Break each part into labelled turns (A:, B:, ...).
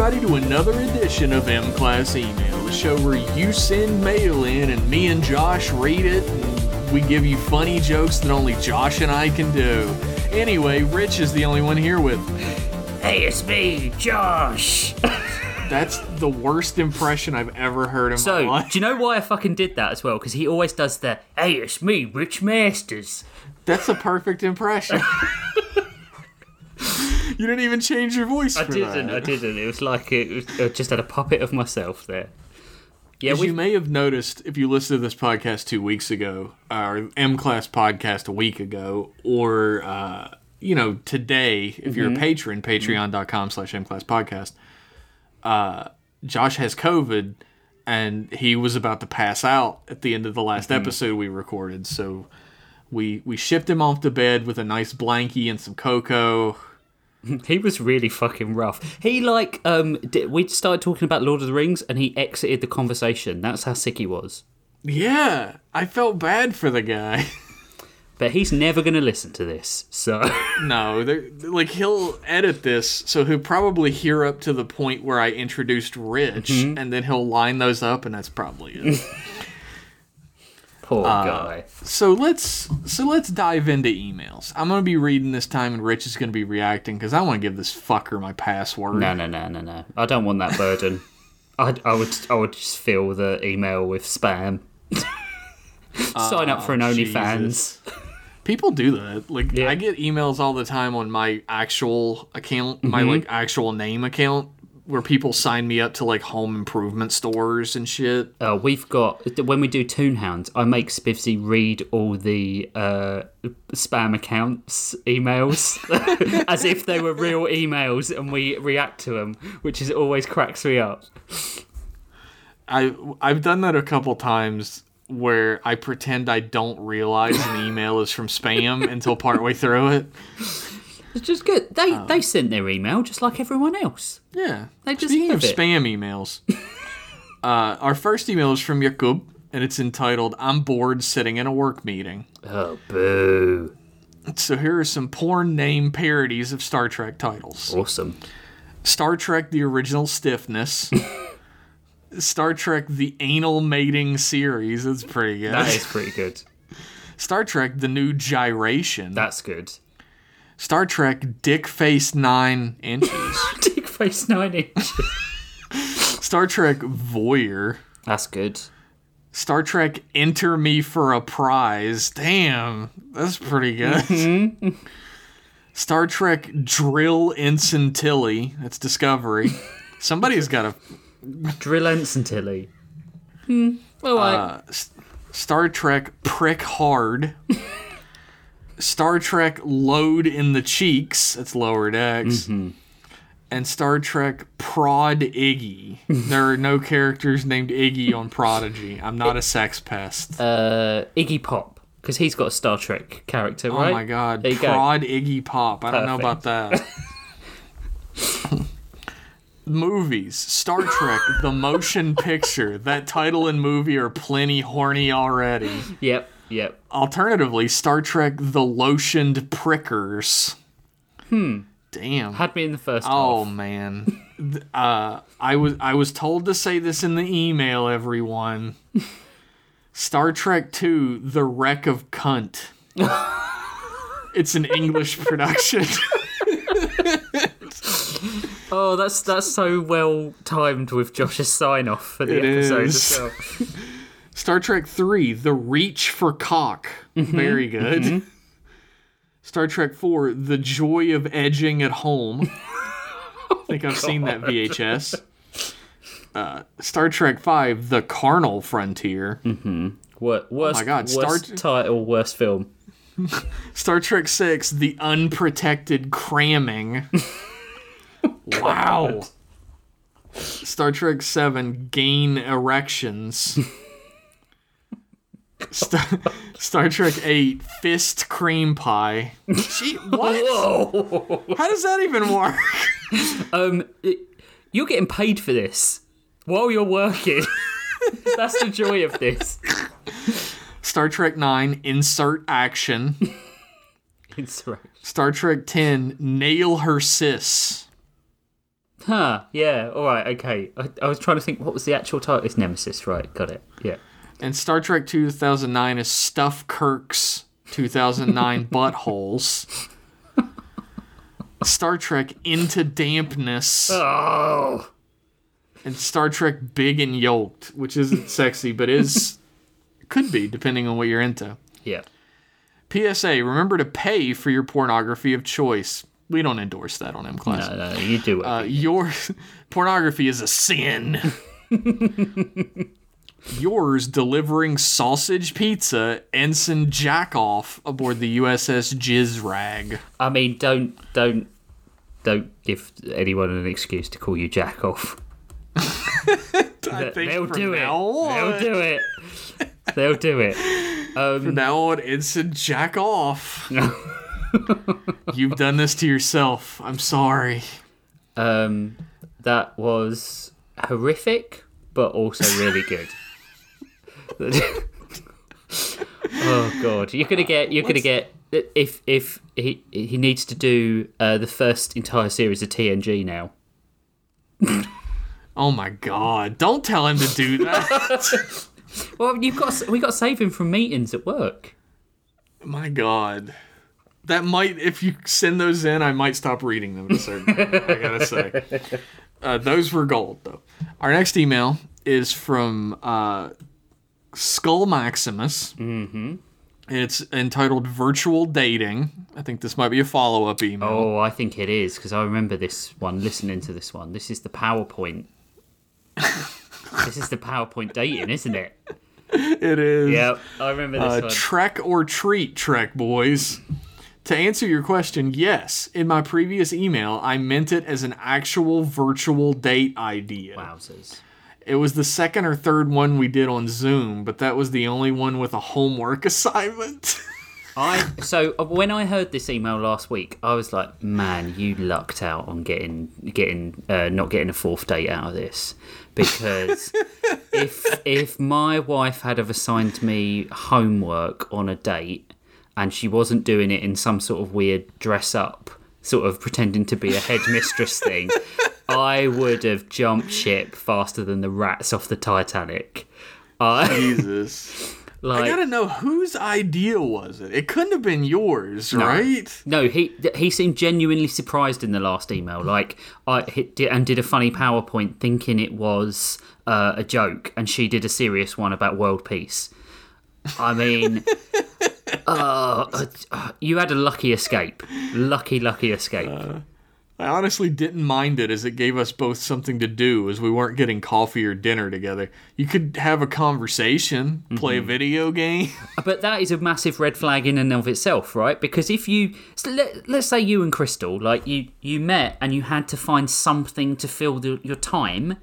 A: everybody, to another edition of M Class Email, the show where you send mail in and me and Josh read it, and we give you funny jokes that only Josh and I can do. Anyway, Rich is the only one here with me.
B: Hey, it's me, Josh.
A: That's the worst impression I've ever heard in my
B: So,
A: life.
B: do you know why I fucking did that as well? Because he always does the, hey, it's me, Rich Masters.
A: That's a perfect impression. you didn't even change your voice.
B: I
A: for
B: didn't,
A: that.
B: I didn't. It was like it was, I just had a puppet of myself there. Yeah, we
A: you may have noticed if you listened to this podcast two weeks ago, our M Class podcast a week ago, or uh, you know today, if you're a patron, patreon.com slash M Class podcast. Uh, Josh has COVID, and he was about to pass out at the end of the last episode we recorded. So we we shipped him off to bed with a nice blankie and some cocoa.
B: he was really fucking rough. He like um di- we started talking about Lord of the Rings and he exited the conversation. That's how sick he was.
A: Yeah, I felt bad for the guy.
B: But he's never going to listen to this. So
A: No, like he'll edit this, so he'll probably hear up to the point where I introduced Rich, and then he'll line those up, and that's probably it.
B: Poor
A: Uh,
B: guy.
A: so let's so let's dive into emails. I'm gonna be reading this time, and Rich is gonna be reacting because I want to give this fucker my password.
B: No, no, no, no, no. I don't want that burden. I, I would, I would just fill the email with spam. Sign up for an OnlyFans.
A: People do that. Like
B: Yeah.
A: I get emails all the time on my actual account, my like actual name account, where people sign me up to like home improvement stores and shit.
B: Uh, we've got when we do Toonhounds, I make Spivsy read all the uh, spam accounts emails as if they were real emails, and we react to them, which is always cracks me up.
A: I I've done that a couple times where I pretend I don't realize an email is from spam until partway through it.
B: It's just good. They they sent their email just like everyone else.
A: Yeah.
B: They just
A: Speaking of
B: it.
A: spam emails, uh, our first email is from Yakub, and it's entitled "I'm bored sitting in a work meeting."
B: Oh boo!
A: So here are some porn name parodies of Star Trek titles:
B: Awesome.
A: Star Trek: The Original Stiffness. Star Trek: The Anal Mating Series. That's pretty good.
B: That is pretty good.
A: Star Trek: The New Gyration.
B: That's good.
A: Star Trek Dick Face 9 inches.
B: Dick face nine inches.
A: Star Trek Voyeur.
B: That's good.
A: Star Trek Enter Me for a Prize. Damn, that's pretty good. Star Trek Drill Ensign Tilly. That's Discovery. Somebody's got a.
B: Drill Ensign Tilly. Hmm. All right.
A: Uh, S- Star Trek Prick Hard. Star Trek Load in the Cheeks. That's lower decks. And Star Trek Prod Iggy. there are no characters named Iggy on Prodigy. I'm not a sex pest.
B: uh, Iggy Pop, because he's got a Star Trek character, right?
A: Oh my god,
B: you go.
A: Prod Iggy Pop. I don't know about that. Movies. Star Trek, the motion picture. That title and movie are plenty horny already.
B: Yep, yep.
A: Alternatively, Star Trek, the lotioned prickers. Hmm. Damn.
B: Had me in the first
A: Oh
B: half.
A: man. Uh, I was I was told to say this in the email, everyone. Star Trek Two: The Wreck of Cunt. it's an English production.
B: Oh, that's that's so well timed with Josh's sign off for the
A: It
B: episode
A: is.
B: as well.
A: Star Trek Three: The Reach for Cock. Mm-hmm. Very good. Mm-hmm. Star Trek Four: The Joy of Edging at Home. I think I've seen that oh, VHS. Uh, Star Trek Five: The Carnal Frontier.
B: Mm-hmm. What? Oh worst,
A: my God,
B: worst
A: Star-
B: title, worst film.
A: Star Trek Six: The Unprotected Cramming. wow. Star Trek Seven: Gain Erections. Star, Star Trek Eight: Fist Cream Pie. Gee, what? How does that even work?
B: Um, it- you're getting paid for this while you're working. That's the joy of this.
A: Star Trek Nine: Insert Action.
B: Right.
A: Star Trek Ten: Nail Her Sis.
B: Huh, yeah, alright, okay. I, I was trying to think what was the actual title. It's Nemesis, right, got it. Yeah.
A: And Star Trek 2009 is Stuff Kirk's 2009 Buttholes. Star Trek Into Dampness.
B: Oh!
A: And Star Trek Big and Yoked, which isn't sexy, but is. could be, depending on what you're into.
B: Yeah.
A: PSA Remember to pay for your pornography of choice. We don't endorse that on M Class.
B: No, no, you do it.
A: Uh, your pornography is a sin. Yours delivering sausage pizza, Ensign Jackoff aboard the USS Jizrag.
B: I mean, don't, don't, don't give anyone an excuse to call you Jack off.
A: I think
B: They'll do it. They'll do it. They'll do it.
A: From now on, Ensign Jackoff. You've done this to yourself. I'm sorry.
B: Um, that was horrific, but also really good. Oh god, you're gonna get you're gonna get if if he he needs to do uh, the first entire series of TNG now.
A: Oh my god. Don't tell him to do that.
B: Well, you've got we got to save him from meetings at work.
A: my god. That might, if you send those in, I might stop reading them. At certain point, I gotta say, uh, those were gold though. Our next email is from uh, Skull Maximus. Mm-hmm. It's entitled "Virtual Dating." I think this might be a follow-up email.
B: Oh, I think it is because I remember this one. Listening to this one, this is the PowerPoint. this is the PowerPoint dating, isn't it?
A: It is.
B: Yep, I remember this
A: Uh,
B: one.
A: trek or treat, Trek boys. To answer your question, yes. In my previous email, I meant it as an actual virtual date idea.
B: Wowzers.
A: It was the second or third one we did on Zoom, but that was the only one with a homework assignment.
B: I so uh, when I heard this email last week, I was like, "Man, you lucked out on getting getting uh, not getting a fourth date out of this." Because if if my wife had have assigned me homework on a date and she wasn't doing it in some sort of weird dress up, sort of pretending to be a headmistress thing, I would have jumped ship faster than the rats off the Titanic. I
A: Jesus.
B: like
A: I gotta know whose idea was it? It couldn't have been yours, right?
B: No, he he seemed genuinely surprised in the last email. Like I did, and did a funny PowerPoint thinking it was uh, a joke, and she did a serious one about world peace. I mean, uh, uh, you had a lucky escape, lucky lucky escape.
A: I honestly didn't mind it as it gave us both something to do as we weren't getting coffee or dinner together. You could have a conversation, play
B: Mm-hmm.
A: a video game.
B: But that is a massive red flag in and of itself, right? Because if you so let, let's say you and Crystal, like you you met and you had to find something to fill the, your time,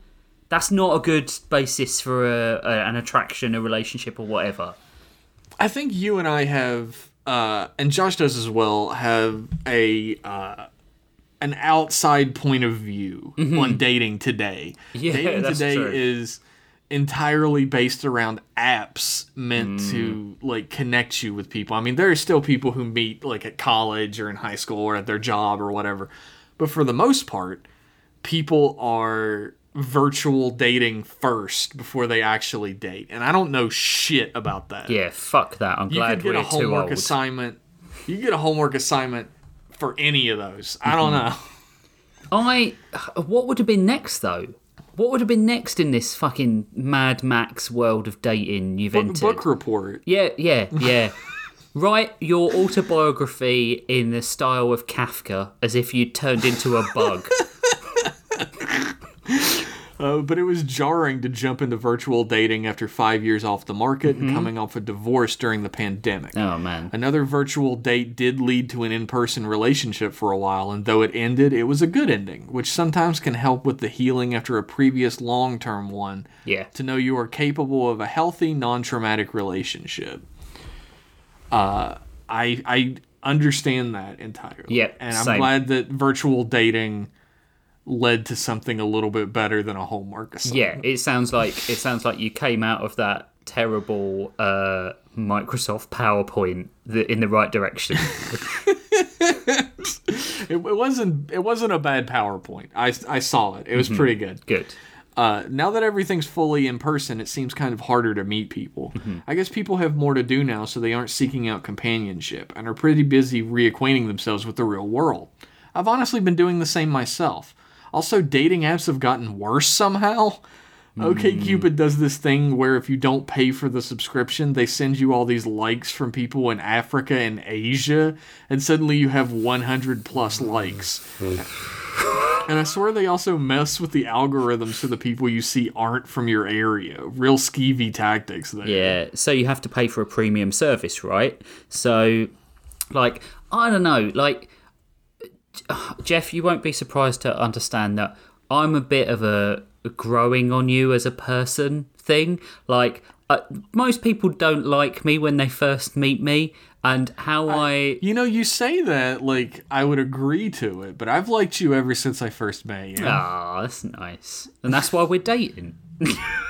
B: that's not a good basis for a, a, an attraction, a relationship, or whatever.
A: I think you and I have, uh, and Josh does as well, have a uh, an outside point of view on dating today.
B: Mm-hmm. Yeah,
A: dating today
B: true.
A: is entirely based around apps meant
B: Mm.
A: to like connect you with people. I mean, there are still people who meet like at college or in high school or at their job or whatever, but for the most part, people are virtual dating first before they actually date, and I don't know shit about that.
B: Yeah, fuck that. I'm
A: You
B: glad
A: could get
B: we're
A: a
B: too
A: homework
B: old.
A: assignment. You get a homework assignment for any of those. I don't mm-hmm. know.
B: I what would have been next though? What would have been next in this fucking Mad Max world of dating you've entered?
A: Book report.
B: Yeah, yeah, yeah. Write your autobiography in the style of Kafka, as if you turned into a bug.
A: Uh, but it was jarring to jump into virtual dating after five years off the market and coming off a divorce during the pandemic.
B: Oh man.
A: Another virtual date did lead to an in person relationship for a while, and though it ended, it was a good ending, which sometimes can help with the healing after a previous long term one.
B: Yeah.
A: To know you are capable of a healthy, non traumatic relationship. Uh, I I understand that entirely.
B: Yep,
A: And I'm
B: same.
A: glad that virtual dating led to something a little bit better than a homework assignment.
B: Yeah, it sounds like it sounds like you came out of that terrible uh, Microsoft PowerPoint the, in the right direction.
A: it, it wasn't it wasn't a bad PowerPoint. I, I saw it. It was
B: Mm-hmm.
A: pretty good.
B: Good.
A: Uh, now that everything's fully in person, it seems kind of harder to meet people. I guess people have more to do now, so they aren't seeking out companionship and are pretty busy reacquainting themselves with the real world. I've honestly been doing the same myself. Also, dating apps have gotten worse somehow. OkCupid hmm. does this thing where if you don't pay for the subscription, they send you all these likes from people in Africa and Asia, and suddenly you have 100 plus likes. Hmm. And I swear they also mess with the algorithm so the people you see aren't from your area. Real skeevy tactics there.
B: Yeah, so you have to pay for a premium service, right? So, like, I don't know, like, Jeff, you won't be surprised to understand that I'm a bit of a growing on you as a person thing. Like, uh, most people don't like me when they first meet me, and how I.
A: You know, you say that like I would agree to it, but I've liked you ever since I first met you.
B: Ah, that's nice. And that's why we're dating.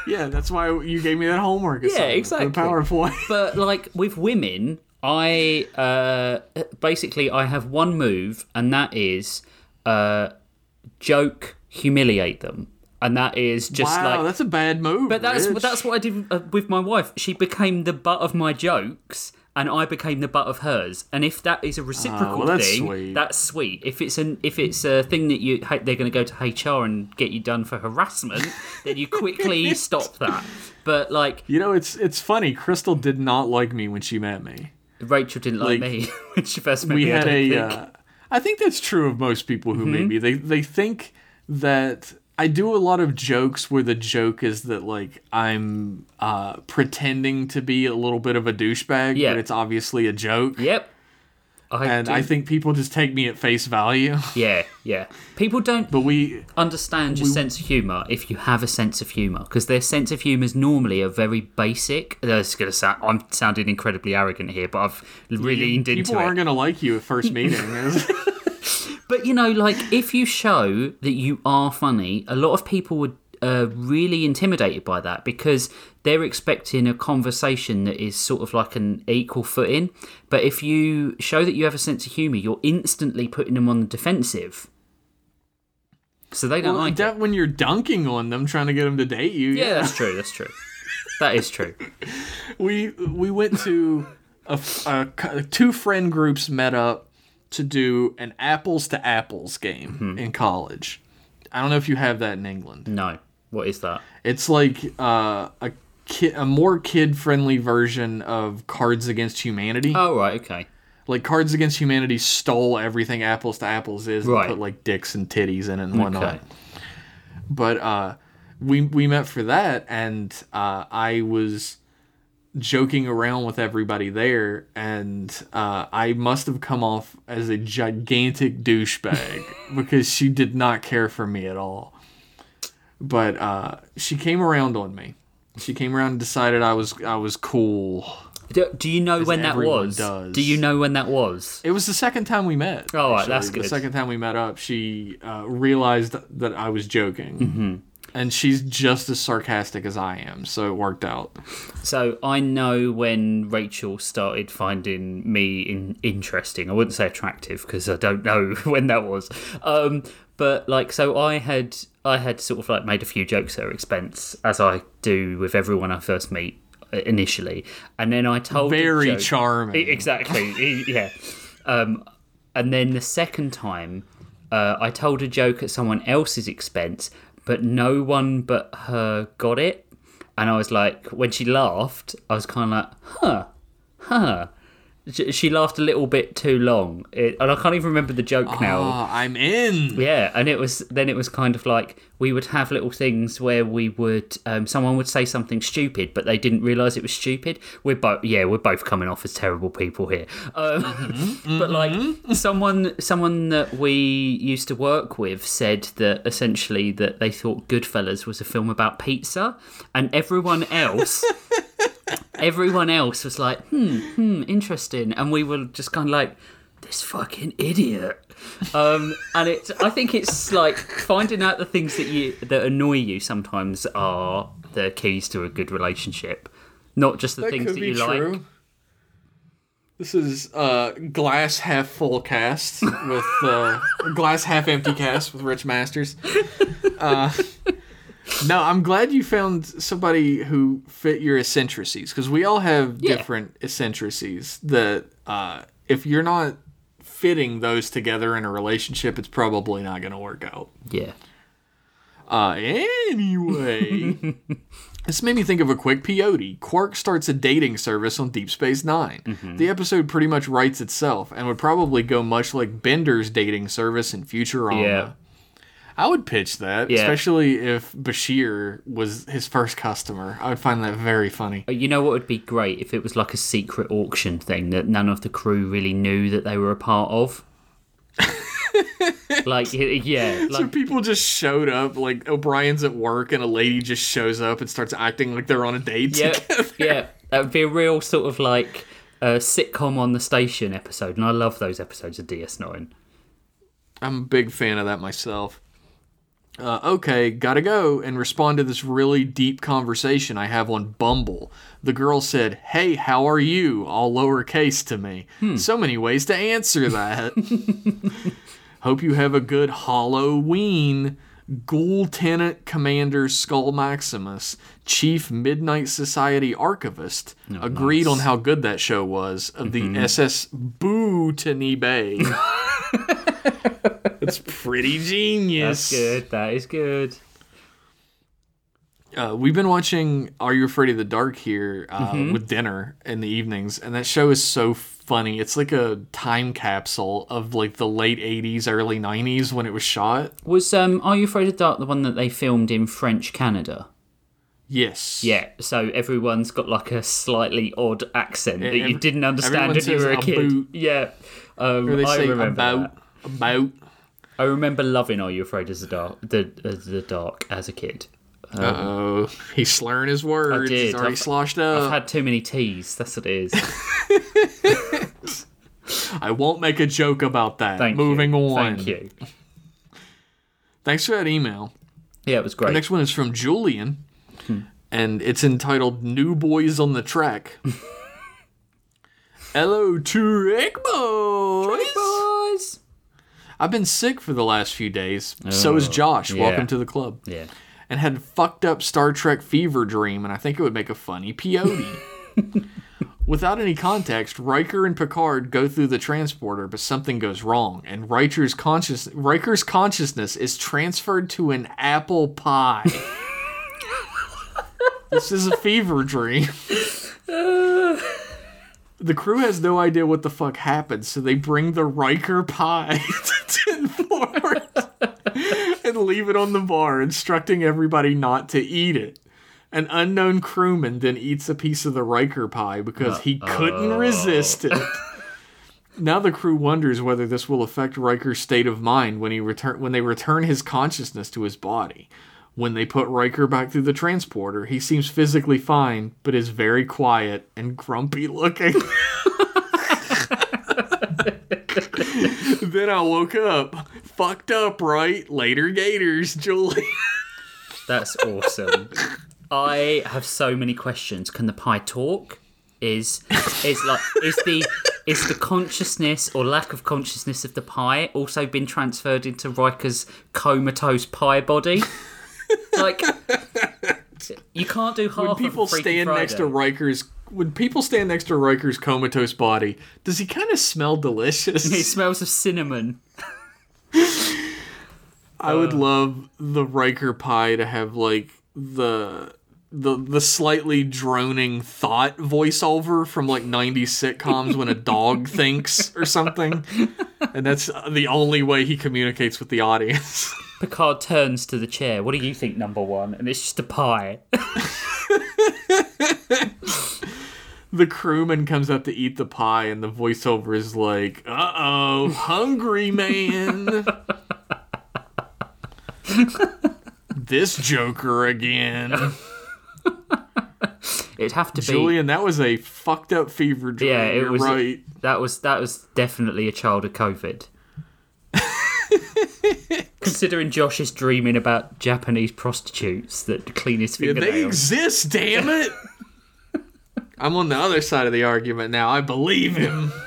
A: Yeah, that's why you gave me that homework. for
B: exactly.
A: The PowerPoint.
B: but like with women, I uh, basically I have one move, and that is uh, joke, humiliate them, and that is just
A: wow,
B: like.
A: that's a bad move.
B: But that's
A: Rich.
B: that's what I did uh, with my wife. She became the butt of my jokes, and I became the butt of hers. And if that is a reciprocal
A: Oh, well, that's
B: thing,
A: sweet.
B: that's sweet. If it's an if it's a thing that you they're going to go to HR and get you done for harassment, then you quickly stop that. But like
A: You know, it's it's funny. Crystal did not like me when she met me.
B: Rachel didn't like,
A: Like,
B: me when she first met
A: we
B: me. I
A: had
B: don't
A: a.
B: think.
A: Uh, I think that's true of most people who
B: Mm-hmm.
A: meet me. They they think that I do a lot of jokes where the joke is that like I'm uh, pretending to be a little bit of a douchebag,
B: Yeah.
A: but it's obviously a joke.
B: Yep. I
A: And
B: do-
A: I think people just take me at face value.
B: yeah, yeah. People don't
A: But we,
B: understand your sense of humour if you have a sense of humour because their sense of humour is normally a very basic. That's gonna sound. I'm sounding incredibly arrogant here, but I've really leaned into
A: people
B: it.
A: People aren't gonna like you at first meeting.
B: But you know, like if you show that you are funny, a lot of people would uh, really intimidated by that because they're expecting a conversation that is sort of like an equal footing. But if you show that you have a sense of humour, you're instantly putting them on the defensive. So they don't
A: well,
B: like it.
A: that when you're dunking on them, trying to get them to date you.
B: Yeah, that's true. That's true. That is true.
A: we we went to a, a- two friend groups met up to do an apples to apples game
B: Mm-hmm.
A: in college. I don't know if you have that in England.
B: No. What is that?
A: It's like uh, a ki- a more kid friendly version of Cards Against Humanity.
B: Oh right, okay.
A: like Cards Against Humanity stole everything apples to apples is
B: Right.
A: and put like dicks and titties in it and whatnot.
B: Okay.
A: But uh, we we met for that, and uh, I was joking around with everybody there, and uh, I must have come off as a gigantic douchebag because she did not care for me at all. But uh, she came around on me. She came around and decided I was I was cool.
B: Do, do you know when that was?
A: does.
B: Do you know when that was?
A: It was the second time we met.
B: Oh, right, that's
A: The second time we met up, she uh, realized that I was joking.
B: Mm-hmm.
A: And she's just as sarcastic as I am, so it worked out.
B: So I know when Rachel started finding me in, interesting. I wouldn't say attractive because I don't know when that was. Um, but like, so I had I had sort of like made a few jokes at her expense, as I do with everyone I first meet initially, and then I told
A: Very
B: joke-
A: charming.
B: Exactly. Yeah. Um, and then the second time, uh, I told a joke at someone else's expense, but no one but her got it. And I was like, when she laughed, I was kind of like, huh, huh. She laughed a little bit too long, it, and I can't even remember the joke now.
A: Ah, I'm in.
B: Yeah, and it was then it was kind of like we would have little things where we would um, someone would say something stupid, but they didn't realize it was stupid. We're both yeah, we're both coming off as terrible people here. Um, but like someone someone that we used to work with said that essentially that they thought Goodfellas was a film about pizza, and everyone else. Everyone else was like, hmm, hmm, interesting, and we were just kind of like, this fucking idiot. Um, and it's, I think it's like finding out the things that you that annoy you sometimes are the keys to a good relationship, not just the things
A: could
B: that you
A: true.
B: like.
A: This is uh, glass half full cast with uh, glass half empty cast with Rich Masters. Uh, no, I'm glad you found somebody who fit your eccentricities because we all have
B: Yeah.
A: different eccentricities. That uh, if you're not fitting those together in a relationship, it's probably not going to work out.
B: Yeah.
A: Uh, anyway, this made me think of a quick peyote. Quark starts a dating service on Deep Space 9 The episode pretty much writes itself and would probably go much like Bender's dating service in Futurama.
B: Yeah.
A: I would pitch that,
B: Yeah.
A: especially if Bashir was his first customer. I would find that very funny.
B: Uh, You know what would be great if it was like a secret auction thing that none of the crew really knew that they were a part of. like yeah,
A: So
B: like
A: people just showed up, like O'Brien's at work, and a lady just shows up and starts acting like they're on a date
B: yeah,
A: together.
B: yeah. That would be a real sort of like a sitcom on the station episode, and I love those episodes of DS9.
A: I'm a big fan of that myself. Uh, okay, gotta go and respond to this really deep conversation I have on Bumble. The girl said, Hey, how are you? All lowercase to me. So many ways to answer that. Hope you have a good Halloween. Ghoul Tenant Commander Skull Maximus, Chief Midnight Society Archivist, agreed on how good that show was of the SS Bootany Bay. It's pretty genius.
B: That's good. That is good.
A: Uh, we've been watching Are You Afraid of the Dark here uh,
B: Mm-hmm.
A: with dinner in the evenings, and that show is so funny. It's like a time capsule of like the late '80s, early '90s when it was shot.
B: Was um, Are You Afraid of the Dark the one that they filmed in French Canada?
A: Yes.
B: Yeah, so everyone's got like a slightly odd accent that you didn't understand
A: everyone
B: when you were a kid.
A: about.
B: Yeah, um,
A: Or they
B: I
A: say
B: remember
A: about
B: that.
A: About.
B: I remember loving Are You Afraid of the Dark, the, uh, the dark as a kid.
A: Uh oh, he's slurring his words.
B: did.
A: He's already
B: I've-
A: sloshed
B: I've had too many teas. That's what it is.
A: I won't make a joke about that.
B: Thank
A: Moving
B: you.
A: on.
B: Thank you.
A: Thanks for that email.
B: Yeah, it was great.
A: The next one is from Julian,
B: Hmm.
A: and it's entitled "New Boys on the Track." Hello, Trek boys.
B: boys.
A: I've been sick for the last few days. so is
B: Oh,
A: Josh.
B: yeah.
A: Welcome to the club.
B: Yeah.
A: And had fucked up Star Trek fever dream, and I think it would make a funny peyote. Without any context, Riker and Picard go through the transporter, but something goes wrong, and Riker's conscious Riker's consciousness is transferred to an apple pie. this is a fever dream. The crew has no idea what the fuck happened, so they bring the Riker pie to Ten Forward and leave it on the bar, instructing everybody not to eat it. An unknown crewman then eats a piece of the Riker pie because he couldn't resist it. Now the crew wonders whether this will affect Riker's state of mind when he return when they return his consciousness to his body. When they put Riker back through the transporter, he seems physically fine, but is very quiet and grumpy looking. then I woke up. Fucked up, right? Later gators, Julie.
B: That's awesome. I have so many questions. Can the pie talk? Is is like is the is the consciousness or lack of consciousness of the pie also been transferred into Riker's comatose pie body? Like you can't do half
A: when people stand next to
B: Friday.
A: Riker's when people stand next to Riker's comatose body, does he kind of smell delicious?
B: he smells of cinnamon.
A: I would uh. love the Riker pie to have like the the the slightly droning thought voiceover from like 90s sitcoms when a dog thinks or something. And that's the only way he communicates with the audience.
B: Picard turns to the chair. What do you think, number one? And it's just a pie.
A: the crewman comes up to eat the pie and the voiceover is like, "Uh-oh, hungry man." this joker again.
B: It'd have to be
A: Julian, that was a fucked up fever dream.
B: Yeah, it
A: You're
B: was-
A: right.
B: That was that was definitely a child of COVID. Considering Josh is dreaming about Japanese prostitutes that clean his fingernails.
A: Yeah, they exist, damn it. I'm on the other side of the argument now. I believe him.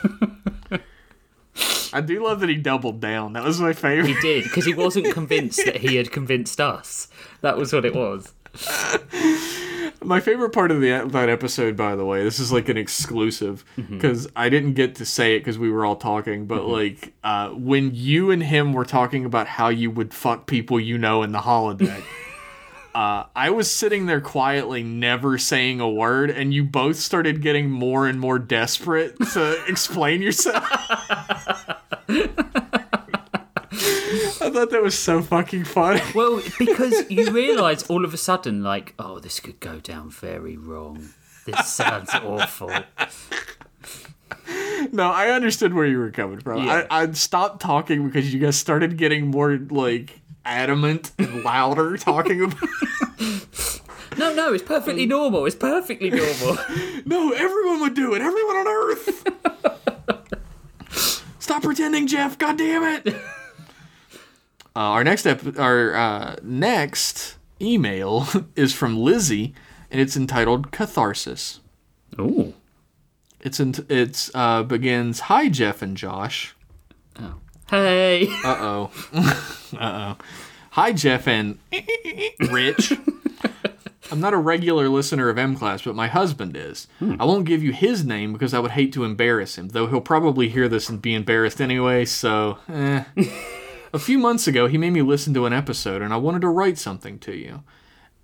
A: I do love that he doubled down. That was my favorite.
B: He did because he wasn't convinced that he had convinced us. That was what it was.
A: My favorite part of the that episode, by the way, this is like an exclusive because I didn't get to say it because we were all talking. But like uh, when you and him were talking about how you would fuck people you know in the holodeck. Uh, I was sitting there quietly, never saying a word, and you both started getting more and more desperate to explain yourself. I thought that was so fucking funny.
B: Well, because you realise all of a sudden, like, oh, this could go down very wrong. This sounds awful.
A: No, I understood where you were coming from.
B: Yeah.
A: I, I stopped talking because you guys started getting more like adamant and louder talking about.
B: No, no, it's perfectly normal. It's perfectly normal.
A: no, everyone would do it. Everyone on Earth. Stop pretending, Jeff. God damn it. Uh, our next ep- our uh, next email is from Lizzie, and it's entitled "Catharsis."
B: Ooh.
A: It's in, it's uh, begins. Hi, Jeff and Josh. Oh.
B: Hey.
A: Uh oh. uh oh. Hi, Jeff and Rich. I'm not a regular listener of M Class, but my husband is. I won't give you his name because I would hate to embarrass him, though he'll probably hear this and be embarrassed anyway, so eh. A few months ago, he made me listen to an episode, and I wanted to write something to you.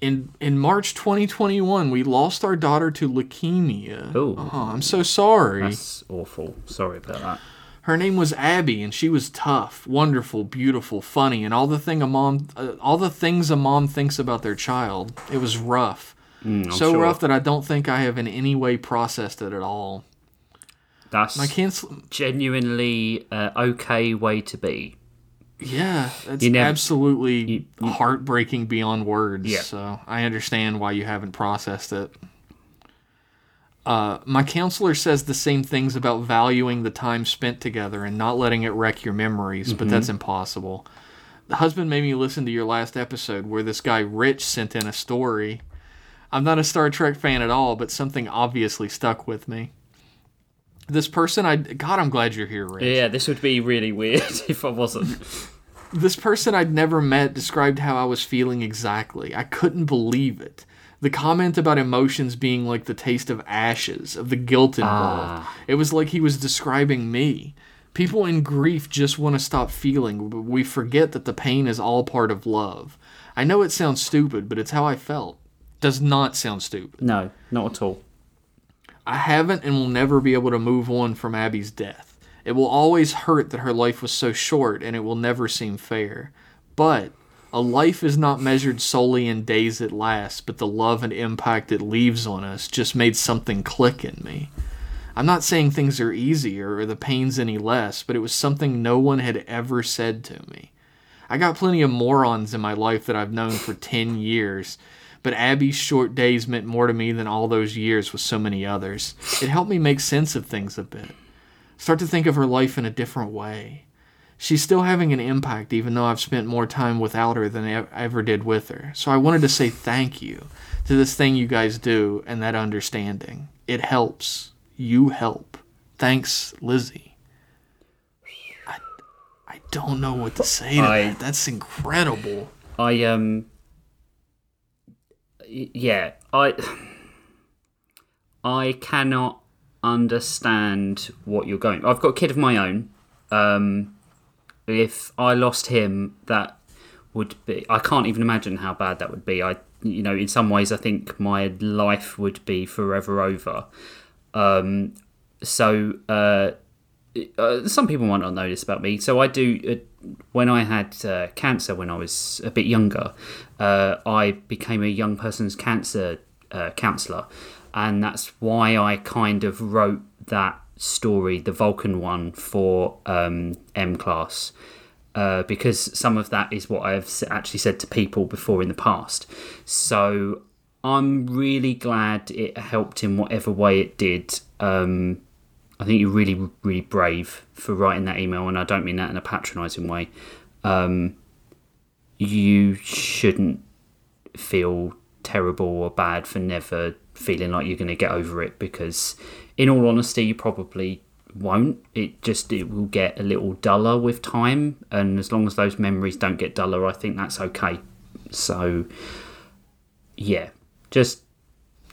A: In in March 2021, we lost our daughter to leukemia.
B: Ooh.
A: Oh, I'm so sorry.
B: That's awful. Sorry about that.
A: Her name was Abby, and she was tough, wonderful, beautiful, funny, and all the thing a mom, uh, all the things a mom thinks about their child. It was rough,
B: Mm,
A: so
B: sure.
A: rough that I don't think I have in any way processed it at all.
B: That's
A: I can't.
B: genuinely uh, okay way to be.
A: Yeah, it's
B: You never-
A: absolutely heartbreaking beyond words.
B: Yeah.
A: So I understand why you haven't processed it. Uh, my counselor says the same things about valuing the time spent together and not letting it wreck your memories, but that's impossible. The husband made me listen to your last episode where this guy Rich sent in a story. I'm not a Star Trek fan at all, but something obviously stuck with me. This person, I God, I'm glad you're here, Rich.
B: Yeah, this would be really weird if I wasn't.
A: This person I'd never met described how I was feeling exactly. I couldn't believe it. The comment about emotions being like the taste of ashes, of the guilt ah. involved. It was like he was describing me. People in grief just want to stop feeling, but we forget that the pain is all part of love. I know it sounds stupid, but it's how I felt. Does not sound stupid.
B: No, not at all.
A: I haven't and will never be able to move on from Abby's death. It will always hurt that her life was so short and it will never seem fair. But a life is not measured solely in days it lasts, but the love and impact it leaves on us just made something click in me. I'm not saying things are easier or the pain's any less, but it was something no one had ever said to me. I got plenty of morons in my life that I've known for 10 years, but Abby's short days meant more to me than all those years with so many others. It helped me make sense of things a bit. Start to think of her life in a different way. She's still having an impact, even though I've spent more time without her than I ever did with her. So I wanted to say thank you to this thing you guys do and that understanding. It helps. You help. Thanks, Lizzie. I, I don't know what to say to
B: I-
A: that. That's incredible.
B: I um yeah, I I cannot understand what you're going. I've got a kid of my own. Um if I lost him that would be I can't even imagine how bad that would be. I you know, in some ways I think my life would be forever over. Um so uh uh, some people might not know this about me. So I do. Uh, when I had uh, cancer when I was a bit younger, uh, I became a young person's cancer uh, counselor, and that's why I kind of wrote that story, the Vulcan one, for um, M class. Uh, because some of that is what I've actually said to people before in the past. So I'm really glad it helped in whatever way it did. Um, I think you're really, really brave for writing that email, and I don't mean that in a patronising way. Um, you shouldn't feel terrible or bad for never feeling like you're going to get over it because, in all honesty, you probably won't. It just it will get a little duller with time, and as long as those memories don't get duller, I think that's okay. So, yeah, just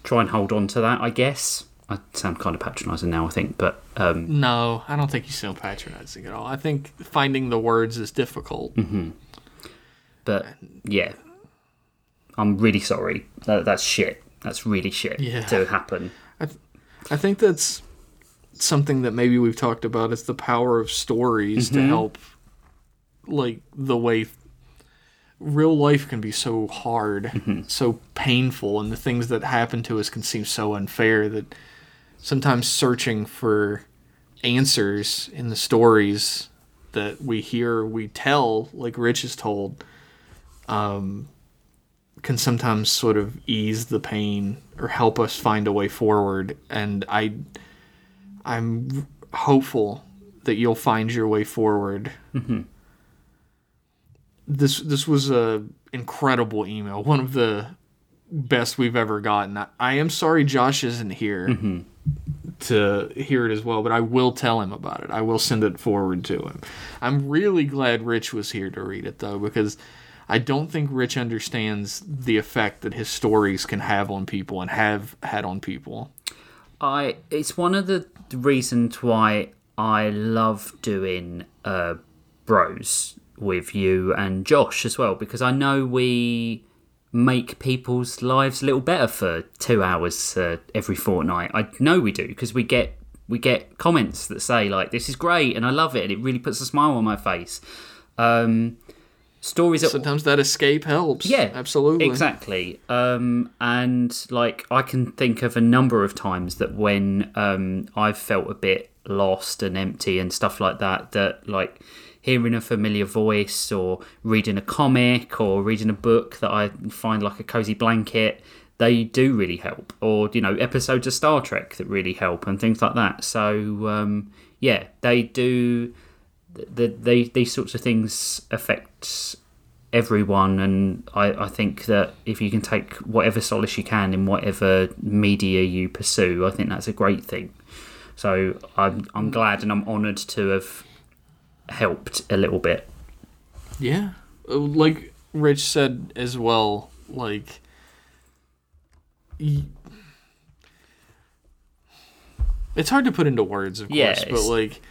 B: try and hold on to that, I guess. I sound kind of patronising now, I think, but um,
A: No, I don't think you sound patronizing at all. I think finding the words is difficult. Mm-hmm.
B: but yeah, I'm really sorry. That, that's shit. That's really shit
A: Yeah.
B: to happen.
A: I think that's something that maybe we've talked about is the power of stories to mm-hmm. help like the way real life can be so hard, mm-hmm. so painful and the things that happen to us can seem so unfair that sometimes searching for answers in the stories that we hear, we tell, like Rich is told, um, can sometimes sort of ease the pain or help us find a way forward. And I, I'm hopeful that you'll find your way forward. This this was a incredible email, one of the best we've ever gotten. I, I am sorry Josh isn't here to hear it as well, but I will tell him about it. I will send it forward to him. I'm really glad Rich was here to read it though, because I don't think Rich understands the effect that his stories can have on people and have had on people.
B: I it's one of the reasons why I love doing uh, bros with you and Josh as well because I know we make people's lives a little better for two hours uh, every fortnight. I know we do because we get we get comments that say like this is great and I love it and it really puts a smile on my face. Um, stories that
A: Sometimes that escape helps.
B: yeah,
A: absolutely.
B: exactly. Um, and like I can think of a number of times that when um, I've felt a bit lost and empty and stuff like that, that like hearing a familiar voice or reading a comic or reading a book that I find like a cozy blanket. They do really help, or you know, episodes of Star Trek that really help, and things like that. So um, yeah, they do. The, they these sorts of things affect everyone and I, I think that if you can take whatever solace you can in whatever media you pursue i think that's a great thing so i'm, I'm glad and i'm honoured to have helped a little bit
A: Yeah. Uh, Like Rich said as well, like y- it's hard to put into words, of
B: Yeah,
A: course, but like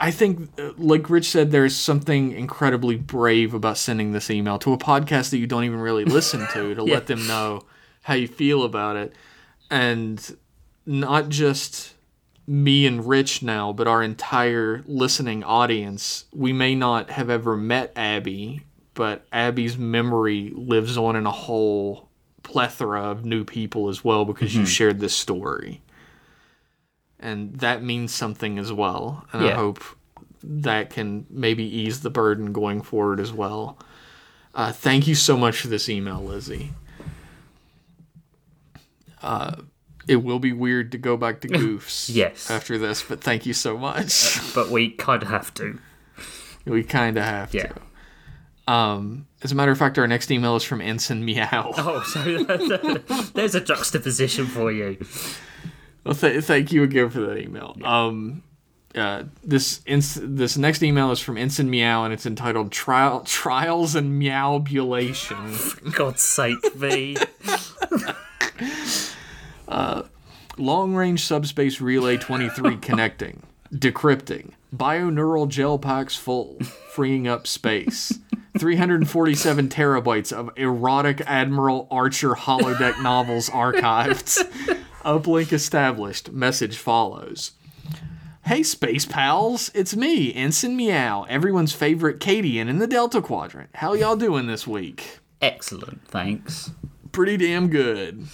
A: I think, uh, like Rich said, there's something incredibly brave about sending this email to a podcast that you don't even really listen to to
B: Yeah.
A: let them know how you feel about it, and not just me and Rich now, but our entire listening audience. We may not have ever met Abby, but Abby's memory lives on in a whole plethora of new people as well because you shared this story. And that means something as well. And I hope that can maybe ease the burden going forward as well. Uh, thank you so much for this email, Lizzie. Uh, it will be weird to go back to goofs
B: Yes.
A: after this, but thank you so much.
B: but we kind of have to
A: we kind of have
B: Yeah.
A: to. Um, as a matter of fact, our next email is from Ensign Meow.
B: oh so there's a juxtaposition for you
A: Well, th- thank you again for that email. Um, uh, this ins- this next email is from Ensign Meow, and it's entitled "Trial Trials and Meowbulation."
B: god's sake v
A: Long range subspace relay 23 connecting, decrypting, bioneural gel packs full, freeing up space. 347 terabytes of erotic Admiral Archer holodeck novels archived. Uplink established. Message follows. Hey, space pals, it's me, Ensign Meow, everyone's favorite Caitian in the Delta Quadrant. How y'all doing this week?
B: excellent thanks
A: Pretty damn good.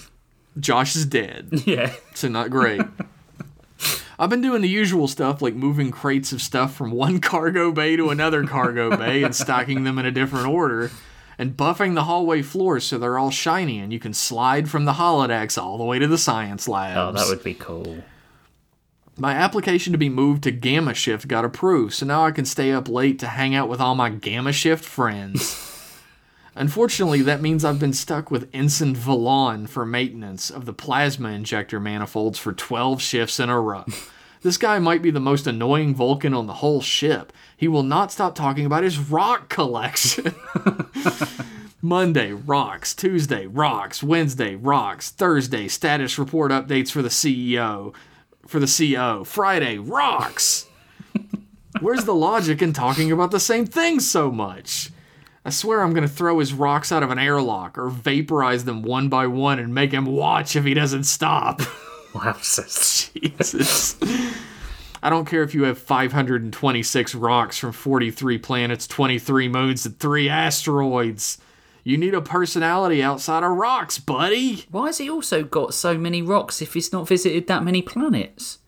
A: Josh is dead
B: yeah
A: so not great. I've been doing the usual stuff like moving crates of stuff from one cargo bay to another cargo bay and stocking them in a different order, and buffing the hallway floors so they're all shiny and you can slide from the holodecks all the way to the science labs.
B: oh that would be cool
A: My application to be moved to Gamma Shift got approved, so now I can stay up late to hang out with all my Gamma Shift friends. Unfortunately, that means I've been stuck with Ensign Vallon for maintenance of the plasma injector manifolds for 12 shifts in a row. This guy might be the most annoying Vulcan on the whole ship. He will not stop talking about his rock collection. Monday, rocks. Tuesday, rocks. Wednesday, rocks. Thursday, status report updates for the CEO. For the CO. Friday, rocks. Where's the logic in talking about the same thing so much? I swear I'm gonna throw his rocks out of an airlock or vaporize them one by one and make him watch if he doesn't stop.
B: Wow.
A: Jesus. I don't care if you have 526 rocks from 43 planets, 23 moons, and 3 asteroids. You need a personality outside of rocks, buddy.
B: Why has he also got so many rocks if he's not visited that many planets?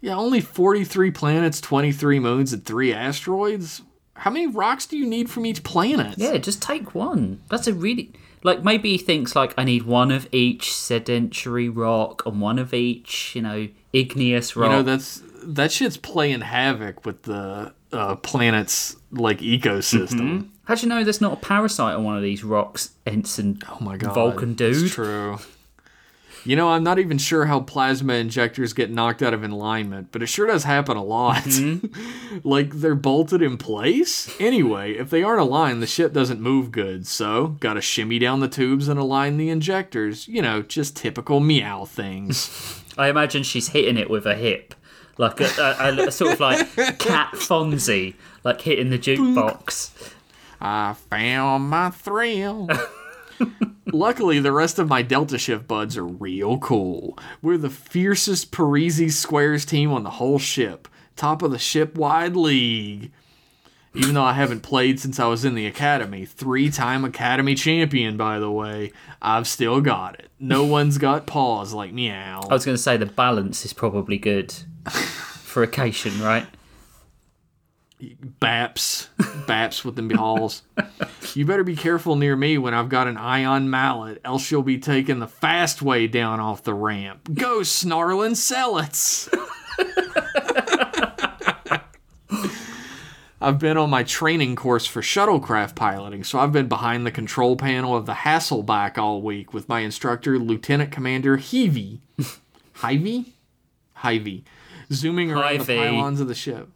A: Yeah, only 43 planets, 23 moons, and 3 asteroids? How many rocks do you need from each planet?
B: Yeah, just take one. That's a really like maybe he thinks like I need one of each sedentary rock and one of each, you know, igneous rock.
A: You know, that's that shit's playing havoc with the uh, planet's like ecosystem.
B: How'd you know there's not a parasite on one of these rocks, Ensign
A: Oh my god.
B: Vulcan
A: It's
B: dude?
A: true. You know, I'm not even sure how plasma injectors get knocked out of alignment, but it sure does happen a lot.
B: Mm-hmm.
A: like they're bolted in place. Anyway, if they aren't aligned, the ship doesn't move good. So, gotta shimmy down the tubes and align the injectors. You know, just typical meow things.
B: I imagine she's hitting it with a hip. Like a, a, a sort of like cat Fonzie, like hitting the jukebox.
A: I found my thrill. Luckily, the rest of my Delta Shift buds are real cool. We're the fiercest Parrises Squares team on the whole ship, top of the ship wide league. Even though I haven't played since I was in the academy, three time academy champion, by the way, I've still got it. No one's got paws like meow.
B: I was going to say the balance is probably good for occasion, right?
A: Baps. Baps with them balls. You better be careful near me when I've got an ion mallet, else you'll be taking the fast way down off the ramp. Go, snarling sellets! I've been on my training course for shuttlecraft piloting, so I've been behind the control panel of the Hasselback all week with my instructor, Lieutenant Commander Heavey. Hyvey? Hyvey. Zooming around the
B: Hyvey.
A: pylons of the ship.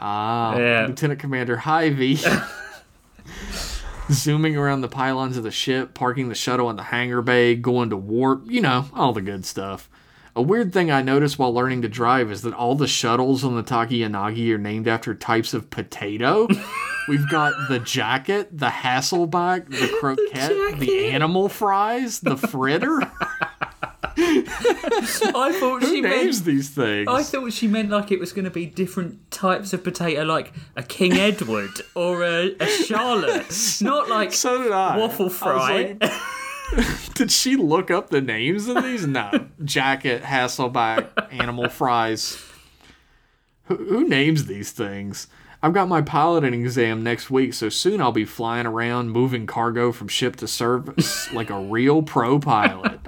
A: Ah,
B: Yeah.
A: Lieutenant Commander Hyvey. Zooming around the pylons of the ship, parking the shuttle in the hangar bay, going to warp, you know, all the good stuff. A weird thing I noticed while learning to drive is that all the shuttles on the Takiyanagi are named after types of potato. We've got the jacket, the Hasselback, the croquette, the animal fries, the fritter.
B: I thought she
A: Who names these things?
B: I thought she meant like it was going to be different types of potato, like a King Edward or a, a Charlotte, not like
A: so did I.
B: waffle
A: I
B: fry.
A: like, Did she look up the names of these? No. Jacket, Hasselback, animal fries. Who, who names these things? I've got my piloting exam next week, so soon I'll be flying around moving cargo from ship to service like a real pro pilot.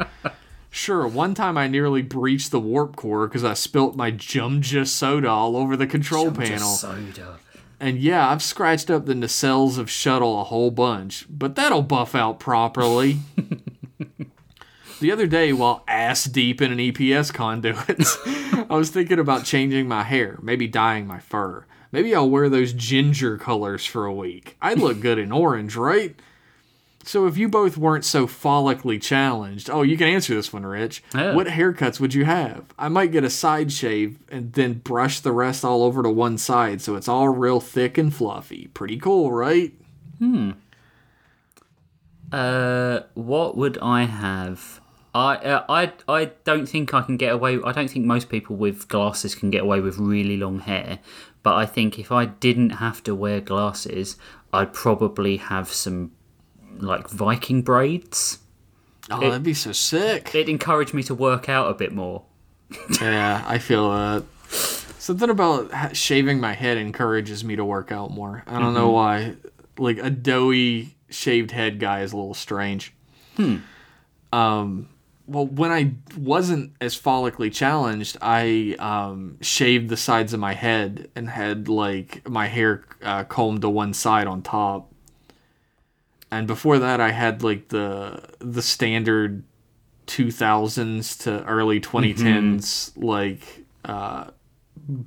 A: Sure, one time I nearly breached the warp core because I spilt my Jumja soda all over the control panel.
B: soda.
A: And yeah, I've scratched up the nacelles of shuttle a whole bunch, but that'll buff out properly. the other day, while ass deep in an EPS conduit, I was thinking about changing my hair, maybe dyeing my fur. Maybe I'll wear those ginger colors for a week. I'd look good in orange, right? So if you both weren't so follically challenged, oh, you can answer this one, Rich.
B: Yeah.
A: What haircuts would you have? I might get a side shave and then brush the rest all over to one side so it's all real thick and fluffy. Pretty cool, right? Hmm.
B: Uh, what would I have? I uh, I I don't think I can get away. I don't think most people with glasses can get away with really long hair. But I think if I didn't have to wear glasses, I'd probably have some like Viking braids.
A: Oh, that'd be so sick.
B: It encouraged me to work out a bit more.
A: yeah, I feel that. Something about shaving my head encourages me to work out more. I don't know why. Like a doughy shaved head guy is a little strange. Hmm. Um. Well, when I wasn't as follically challenged, I um, shaved the sides of my head and had like my hair uh, combed to one side on top. And before that I had like the the standard 2000s to early 2010s like uh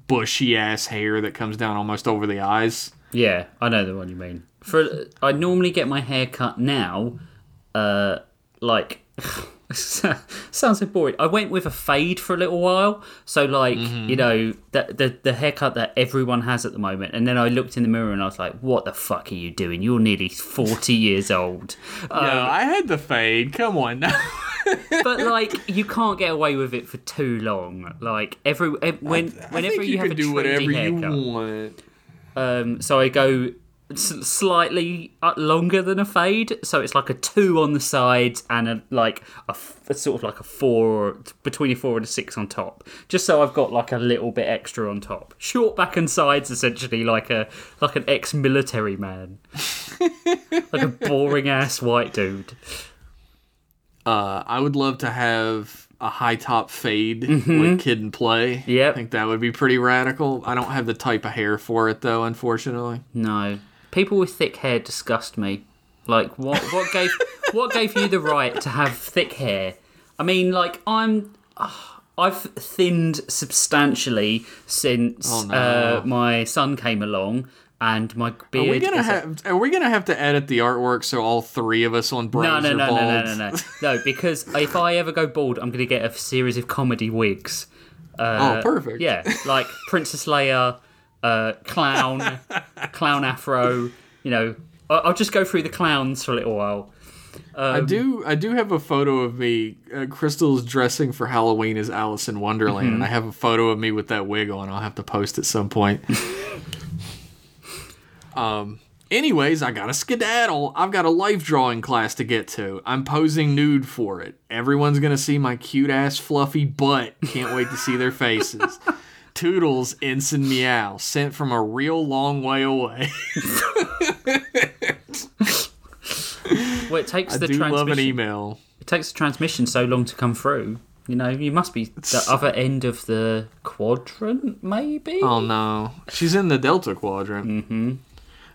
A: bushy ass hair that comes down almost over the eyes.
B: Yeah, I know the one you mean. For I normally get my hair cut now, uh, like sounds so boring. I went with a fade for a little while, so like you know the, the the haircut that everyone has at the moment. And then I looked in the mirror and I was like, "What the fuck are you doing? You're nearly forty years old."
A: No, I had the fade. Come on now.
B: but like you can't get away with it for too long. Like every when
A: I
B: whenever
A: think
B: you,
A: you,
B: have
A: can
B: a
A: do
B: trendy
A: whatever
B: haircut,
A: you want.
B: Um, so I go slightly uh, longer than a fade, so it's like a two on the sides and a like a sort of like a four between a four and a six on top, just so I've got like a little bit extra on top. Short back and sides, essentially like a like an ex-military man, like a boring ass white dude.
A: Uh, I would love to have a high top fade like Kid and Play.
B: yeah
A: I think that would be pretty radical. I don't have the type of hair for it though, unfortunately.
B: No, people with thick hair disgust me. Like what? What gave what gave you the right to have thick hair? I mean, like I'm. ah, I've thinned substantially since
A: Oh, no.
B: uh, my son came along, and my beard.
A: Are we gonna
B: is a-
A: have? Are we gonna have to edit the artwork so all three of us on
B: no,
A: Bros
B: no,
A: are
B: no, no, no, no, no, no. Because if I ever go bald, I'm to get a series of comedy wigs.
A: oh, perfect.
B: Yeah, like Princess Leia, uh, clown, clown afro. You know, I'll just go through the clowns for a little while.
A: I do. I do have a photo of me. Uh, Crystal's dressing for Halloween as Alice in Wonderland,
B: Mm-hmm.
A: and I have a photo of me with that wig on. I'll have to post at some point. um. Anyways, I got a skedaddle. I've got a life drawing class to get to. I'm posing nude for it. Everyone's gonna see my cute ass fluffy butt. Can't wait to see their faces. Toodles, Ensign Meow, sent from a real long way away.
B: Well, it takes
A: I
B: the
A: do love an
B: transmission.
A: email.
B: It takes the transmission so long to come through. You know, you must be the other end of the quadrant, maybe.
A: Oh no, she's in the Delta Quadrant. Mm-hmm.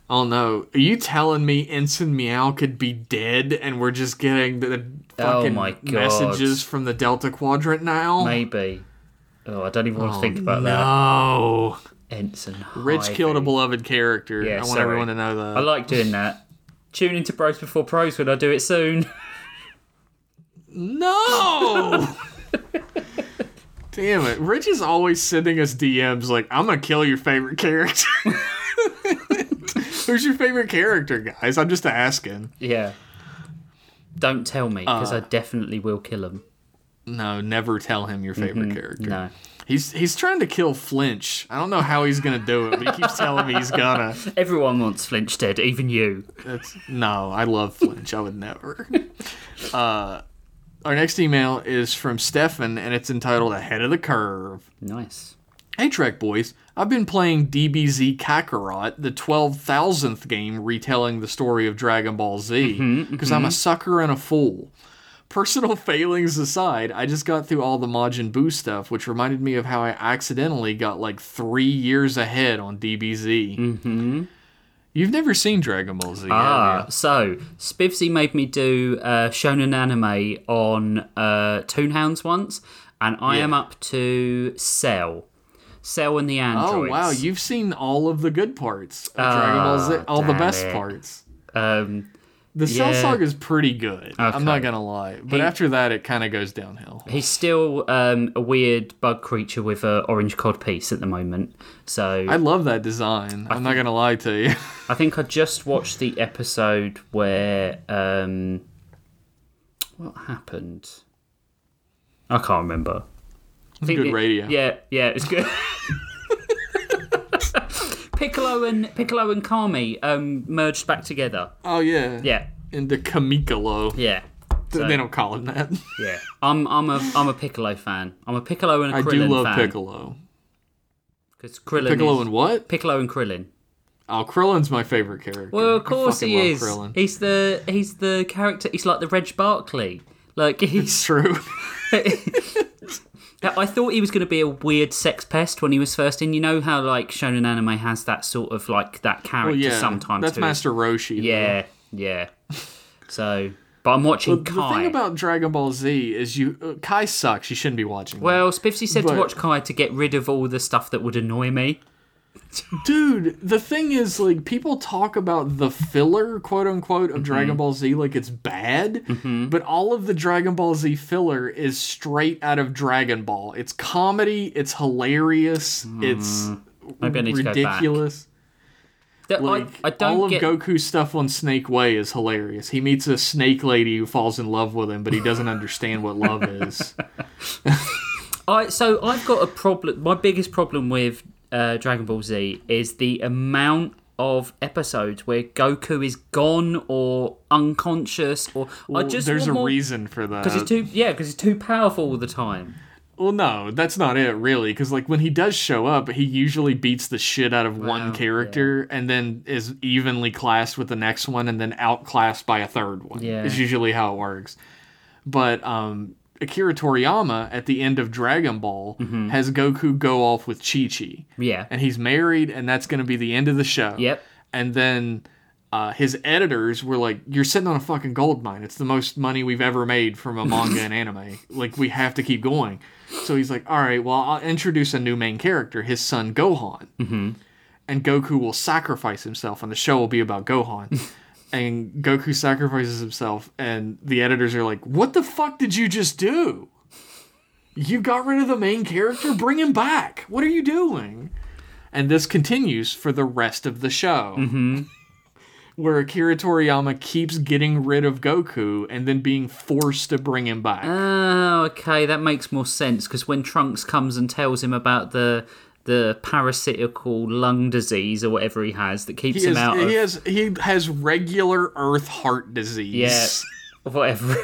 A: Oh no, are you telling me Ensign Meow could be dead and we're just getting the fucking
B: Oh
A: messages from the Delta Quadrant now?
B: Maybe. Oh, I don't even want to think about that.
A: no,
B: that. Ensign.
A: Rich
B: Hyvie.
A: killed a beloved character.
B: Yeah,
A: I want
B: sorry.
A: everyone to know that.
B: I like doing that. Tune into Bros Before Pros when I do it soon.
A: no. Damn it, Rich is always sending us DMs like, "I'm gonna kill your favorite character." Who's your favorite character, guys? I'm just asking.
B: yeah. Don't tell me, because
A: Uh.
B: I definitely will kill him.
A: No, never tell him your favorite mm-hmm. character.
B: No.
A: He's he's trying to kill Flinch. I don't know how he's gonna do it, but he keeps telling me he's gonna.
B: Everyone wants Flinch dead, even you.
A: That's no, I love Flinch. I would never. Uh, our next email is from Stefan, and it's entitled "Ahead of the Curve."
B: Nice.
A: Hey Trek boys, I've been playing DBZ Kakarot, the 12,000th game retelling the story of Dragon Ball Z, mm-hmm, because I'm a mm-hmm. sucker and a fool. Personal failings aside, I just got through all the Majin Buu stuff, which reminded me of how I accidentally got like three years ahead on DBZ. Mm-hmm. You've never seen Dragon Ball Z,
B: Ah, so Spivsy made me do uh, shonen anime on uh, Toonhounds once, and I
A: Yeah.
B: am up to Cell. Cell and the androids.
A: Oh wow, you've seen all of the good parts of Dragon Ball Z,
B: Ah,
A: all the best
B: it.
A: parts.
B: Um,
A: The Cell
B: Yeah.
A: Saga is pretty good. I'm not gonna lie, but
B: He-
A: after that, it kind of goes downhill.
B: he's still um, a weird bug creature with a orange cod piece at the moment. So
A: I love that design. I'm not gonna lie to you.
B: I think I just watched the episode where um, what happened. I can't remember. I think
A: Good
B: it-
A: radio.
B: Yeah, yeah, it's good. Piccolo and Piccolo and Kami um, merged back together.
A: oh yeah,
B: Yeah,
A: into Kamikalo.
B: yeah. So,
A: They don't call him that.
B: yeah, I'm I'm a I'm a Piccolo fan. I'm a Piccolo and a
A: I
B: Krillin
A: do love
B: fan.
A: Piccolo.
B: Because Krillin
A: Piccolo
B: is,
A: and what?
B: Piccolo and Krillin.
A: Oh, Krillin's my favorite character.
B: Well, of course he is.
A: Krillin.
B: He's the he's the character. He's like the Reg Barkley. Like
A: It's
B: he's.
A: true.
B: I thought he was going to be a weird sex pest when he was first in. You know how like shonen anime has that sort of like that character
A: well, yeah,
B: sometimes.
A: that's
B: to it.
A: Master Roshi. though.
B: Yeah, Yeah. So, but I'm watching
A: The
B: Kai.
A: thing about Dragon Ball Z is you uh, Kai sucks. You shouldn't be watching.
B: well, Spiffy said
A: But-
B: to watch Kai to get rid of all the stuff that would annoy me.
A: Dude, the thing is, like, people talk about the filler, quote unquote, of
B: Mm-hmm.
A: Dragon Ball Z like it's bad, but all of the Dragon Ball Z filler is straight out of Dragon Ball. It's comedy, it's hilarious, it's
B: Maybe I need to go back.
A: ridiculous. Like,
B: I, I don't
A: all of
B: get.
A: Goku's stuff on Snake Way is hilarious. He meets a snake lady who falls in love with him, but he doesn't understand what love is.
B: I so I've got a problem. My biggest problem with uh, Dragon Ball Z is the amount of episodes where Goku is gone or unconscious, or I just
A: There's a
B: more,
A: reason for that.
B: because he's too yeah because he's too powerful all the time.
A: Well, no, that's not it, really. Because like when he does show up, he usually beats the shit out of one
B: Wow,
A: character, and then is evenly classed with the next one, and then outclassed by a third one.
B: Yeah.
A: is usually how it works. But um, Akira Toriyama at the end of Dragon Ball
B: Mm-hmm.
A: has Goku go off with Chi Chi,
B: Yeah.
A: and he's married, and that's going to be the end of the show.
B: Yep.
A: And then. Uh, his editors were like, "You're sitting on a fucking gold mine. It's the most money we've ever made from a manga and anime. Like, we have to keep going." So he's like, all right, well, I'll introduce a new main character, his son Gohan. Mm-hmm. And Goku will sacrifice himself, and the show will be about Gohan. and Goku sacrifices himself, and the editors are like, what the fuck did you just do? You got rid of the main character? Bring him back. What are you doing? And this continues for the rest of the show. Mm-hmm. Where Akira Toriyama keeps getting rid of Goku and then being forced to bring him back.
B: Oh, okay, that makes more sense because when Trunks comes and tells him about the the parasitical lung disease or whatever he has that keeps
A: He
B: him out of
A: he has he has regular Earth heart disease.
B: Yeah. whatever.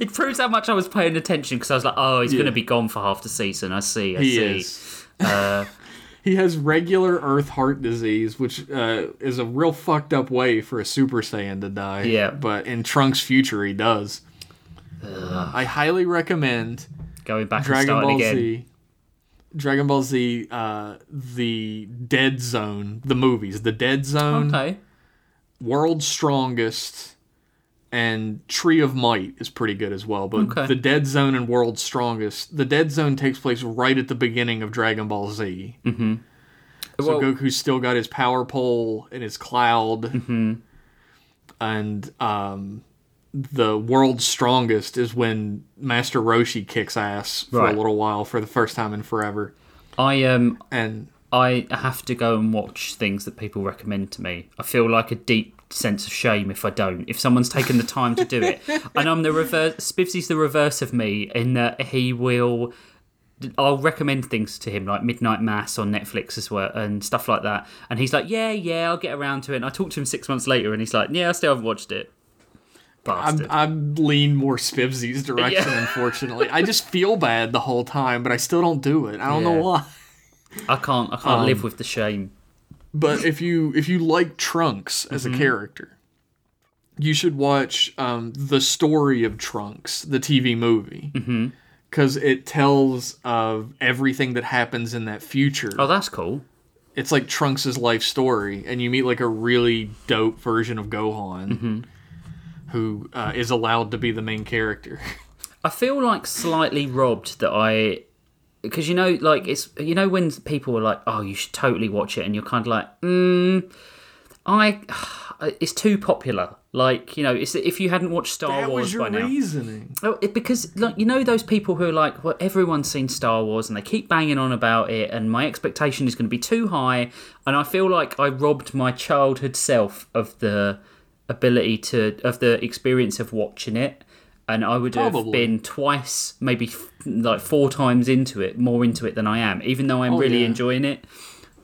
B: it proves how much I was paying attention because I was like, oh, he's going to be gone for half the season. I see. I
A: he
B: see.
A: is. he has regular Earth heart disease, which uh, is a real fucked up way for a Super Saiyan to die.
B: Yeah.
A: but in Trunks' future, he does. I highly recommend
B: Going back and
A: Dragon
B: starting
A: Ball
B: again.
A: Z. Dragon Ball Z, uh, the Dead Zone, the movies, the Dead Zone,
B: Okay.
A: World's Strongest, and Tree of Might is pretty good as well. But
B: Okay.
A: the Dead Zone and World's Strongest, the Dead Zone takes place right at the beginning of Dragon Ball Z. Mm-hmm. So
B: Well-
A: Goku's still got his power pole and his cloud,
B: Mm-hmm.
A: and um, the World's Strongest is when Master Roshi kicks ass for
B: Right.
A: a little while for the first time in forever.
B: I um
A: And
B: I have to go and watch things that people recommend to me. I feel like a deep sense of shame if I don't. If someone's taken the time to do it, and I'm the reverse. Spivsy's the reverse of me in that he will. I'll recommend things to him like Midnight Mass on Netflix as well and stuff like that, and he's like, "Yeah, yeah, I'll get around to it." And I talk to him six months later, and he's like, "Yeah, I still haven't watched it." Bastard.
A: I'm, I'm lean more Spivsy's direction,
B: Yeah.
A: unfortunately. I just feel bad the whole time, but I still don't do it. I don't know why.
B: I can't. I
A: Um,
B: can't live with the shame.
A: But if you if you like Trunks as
B: Mm-hmm.
A: a character, you should watch um, the story of Trunks, the TV movie,
B: Mm-hmm.
A: because it tells of everything that happens in that future.
B: Oh, that's cool.
A: It's like Trunks' life story, and you meet like a really dope version of Gohan,
B: Mm-hmm.
A: Who uh, is allowed to be the main character.
B: I feel like slightly robbed that I because you know like it's you know when people are like oh you should totally watch it and you're kind of like mm I it's too popular like you know it's if you hadn't watched Star
A: that
B: Wars
A: was your
B: by now
A: reasoning.
B: Oh, it, because like you know those people who are like, well, everyone's seen Star Wars and they keep banging on about it, and my expectation is going to be too high, and I feel like I robbed my childhood self of the ability to of the experience of watching it, and I would have been twice, maybe f- like four times into it, more into it than I am, even though I'm
A: Oh,
B: really
A: yeah.
B: enjoying it.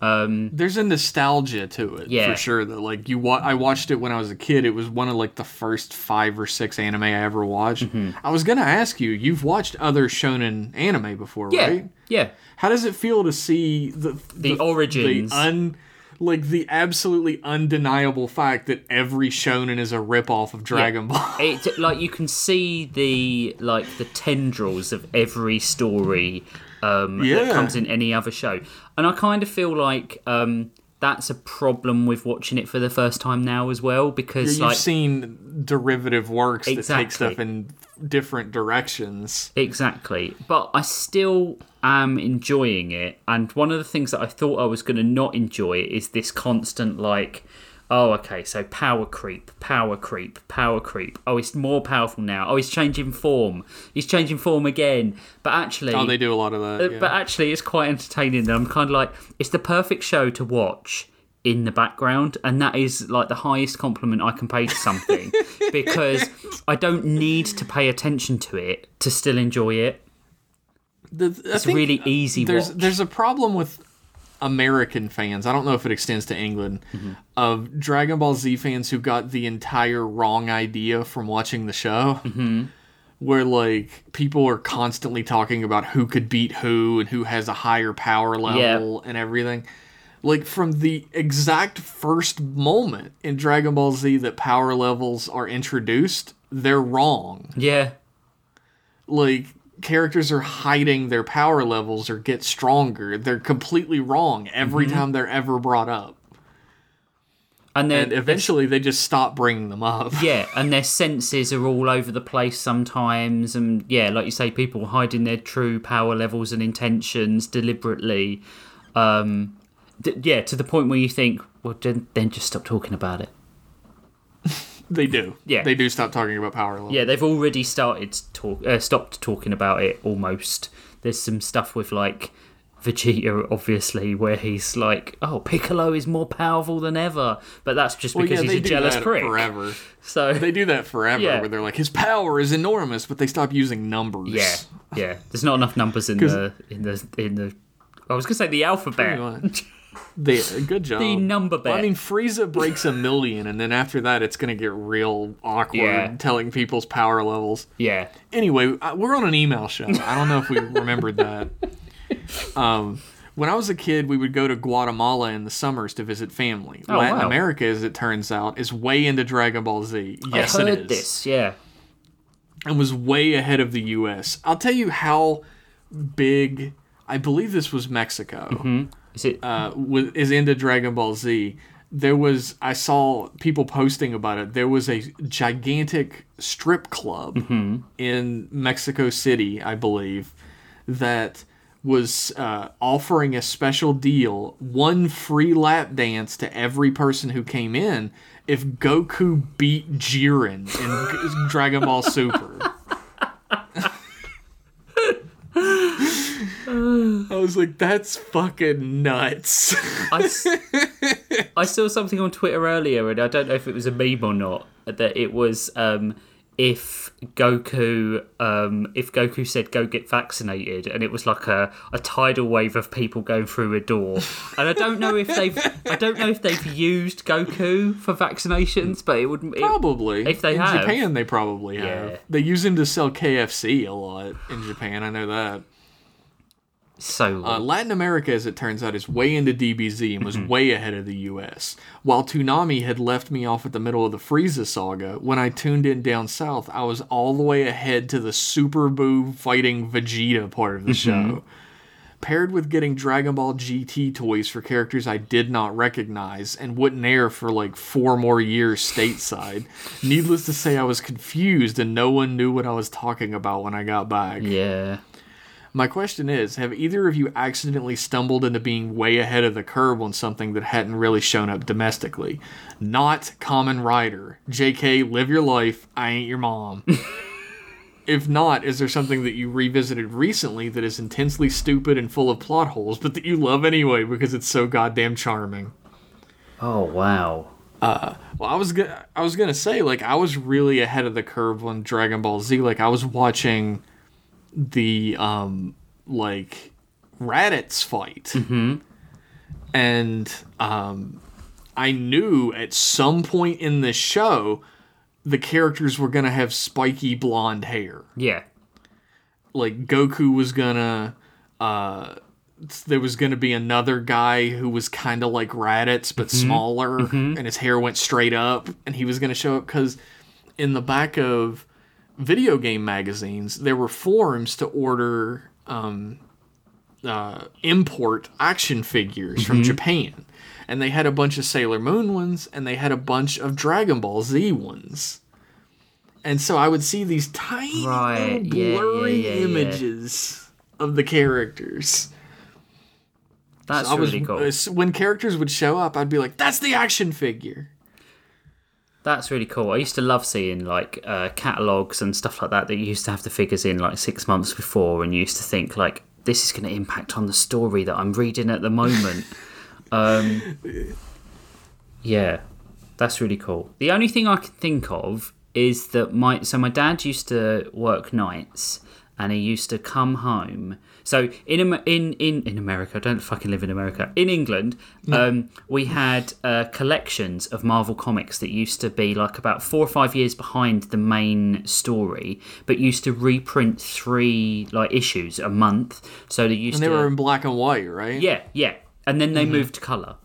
B: Um,
A: There's a nostalgia to it,
B: Yeah.
A: for sure. That like you, wa- I watched it when I was a kid. It was one of like the first five or six anime I ever watched.
B: Mm-hmm.
A: I was gonna ask you, you've watched other shonen anime before,
B: yeah,
A: right?
B: yeah.
A: How does it feel to see the
B: The origins.
A: the un, like the absolutely undeniable fact that every shonen is a ripoff of Dragon Ball?
B: it like you can see the like the tendrils of every story um,
A: Yeah.
B: that comes in any other show, and I kind of feel like um, that's a problem with watching it for the first time now as well because
A: You've
B: like
A: seen derivative works that take stuff in different directions.
B: Exactly. But I still am enjoying it. And one of the things that I thought I was going to not enjoy is this constant, like, oh, okay, so power creep, power creep, power creep. Oh, it's more powerful now. Oh, he's changing form. He's changing form again. But actually.
A: Oh, they do a lot of that. Uh, yeah.
B: But actually, it's quite entertaining. I'm kind of like, it's the perfect show to watch in the background, and that is like the highest compliment I can pay to something because I don't need to pay attention to it to still enjoy it.
A: The-
B: It's really easy
A: there's
B: watch.
A: there's a problem with American fans. I don't know if it extends to England
B: Mm-hmm.
A: of Dragon Ball Z fans who got the entire wrong idea from watching the show. Mm-hmm. Where like people are constantly talking about who could beat who and who has a higher power level and everything. Like from the exact first moment in Dragon Ball Z that power levels are introduced, they're wrong
B: Yeah,
A: like characters are hiding their power levels or get stronger. They're completely wrong every time they're ever brought up.
B: and then
A: And eventually they just stop bringing them up.
B: yeah, and their senses are all over the place sometimes, and yeah, like you say, people hiding their true power levels and intentions deliberately. Um, d- yeah, to the point where you think, well, then, then just stop talking about it.
A: They do.
B: Yeah.
A: They do stop talking about power levels.
B: Yeah, they've already started talk, uh, stopped talking about it almost. There's some stuff with like Vegeta, obviously, where he's like, "Oh, Piccolo is more powerful than ever," but that's just
A: Well,
B: because
A: yeah,
B: he's
A: they
B: a
A: do
B: jealous
A: that
B: prick.
A: forever.
B: So
A: They do that forever
B: Yeah.
A: where they're like, his power is enormous, but they stop using numbers.
B: yeah, yeah. There's not enough numbers in the in the in the. I was gonna say the alphabet.
A: They, good job.
B: The number
A: Well, I
B: bet.
A: mean, Frieza breaks a million, and then after that, it's going to get real awkward
B: Yeah.
A: telling people's power levels.
B: Yeah,
A: Anyway, uh, we're on an email show. I don't know if we remembered that. Um, when I was a kid, we would go to Guatemala in the summers to visit family.
B: Oh,
A: Latin
B: wow.
A: America, as it turns out, is way into Dragon Ball Z. Yes,
B: I heard
A: it is.
B: this. Yeah,
A: And was way ahead of the U.S. I'll tell you how big. I believe this was Mexico.
B: Is it?
A: Uh, was, is into Dragon Ball Z. There was I saw people posting about it. There was a gigantic strip club in Mexico City, I believe, that was uh, offering a special deal: one free lap dance to every person who came in if Goku beat Jiren in Dragon Ball Super. I was like, that's fucking nuts.
B: I, s- I saw something on Twitter earlier, and I don't know if it was a meme or not. That it was um, if Goku, um, if Goku said go get vaccinated, and it was like a, a tidal wave of people going through a door. And I don't know if they've, I don't know if they've used Goku for vaccinations, but it would it,
A: Probably.
B: If they
A: in
B: have.
A: Japan, they probably have.
B: Yeah.
A: They use him to sell KFC a lot in Japan. I know that.
B: So.
A: Uh, Latin America, as it turns out, is way into DBZ and was
B: Mm-hmm.
A: way ahead of the U.S. While Toonami had left me off at the middle of the Frieza saga, when I tuned in down south, I was all the way ahead to the Super Buu fighting Vegeta part of the
B: Mm-hmm.
A: show. Paired with getting Dragon Ball GT toys for characters I did not recognize and wouldn't air for like four more years stateside, needless to say, I was confused and no one knew what I was talking about when I got back.
B: yeah.
A: My question is Have either of you accidentally stumbled into being way ahead of the curve on something that hadn't really shown up domestically? Not Common Rider. JK, live your life. I ain't your mom. if not, is there something that you revisited recently that is intensely stupid and full of plot holes, but that you love anyway because it's so goddamn charming?
B: Oh wow.
A: Uh, well, I was gonna, I was gonna say like I was really ahead of the curve on Dragon Ball Z. Like I was watching the um like Raditz fight, and um I knew at some point in the show the characters were gonna have spiky blonde hair.
B: Yeah.
A: Like Goku was gonna uh there was going to be another guy who was kind of like Raditz but smaller, and his hair went straight up, and he was going to show up because in the back of video game magazines there were forums to order um, uh, import action figures
B: Mm-hmm.
A: from Japan, and they had a bunch of Sailor Moon ones, and they had a bunch of Dragon Ball Z ones. And so I would see these tiny
B: Right,
A: little
B: yeah, yeah,
A: blurry
B: yeah, yeah.
A: images of the characters.
B: That's
A: I was
B: cool.
A: uh, when characters would show up, I'd be like, "That's the action figure."
B: That's really cool. I used to love seeing like uh, catalogs and stuff like that that you used to have the figures in like six months before, and you used to think like this is going to impact on the story that I'm reading at the moment. um, yeah, that's really cool. The only thing I can think of is that my so my dad used to work nights, and he used to come home. So in in in in America, I don't fucking live in America. In England, um, we had uh, collections of Marvel comics that used to be like about four or five years behind the main story, but used to reprint three like issues a month. So they used
A: And they
B: to
A: were in black and white, right?
B: yeah yeah, and then they moved to color.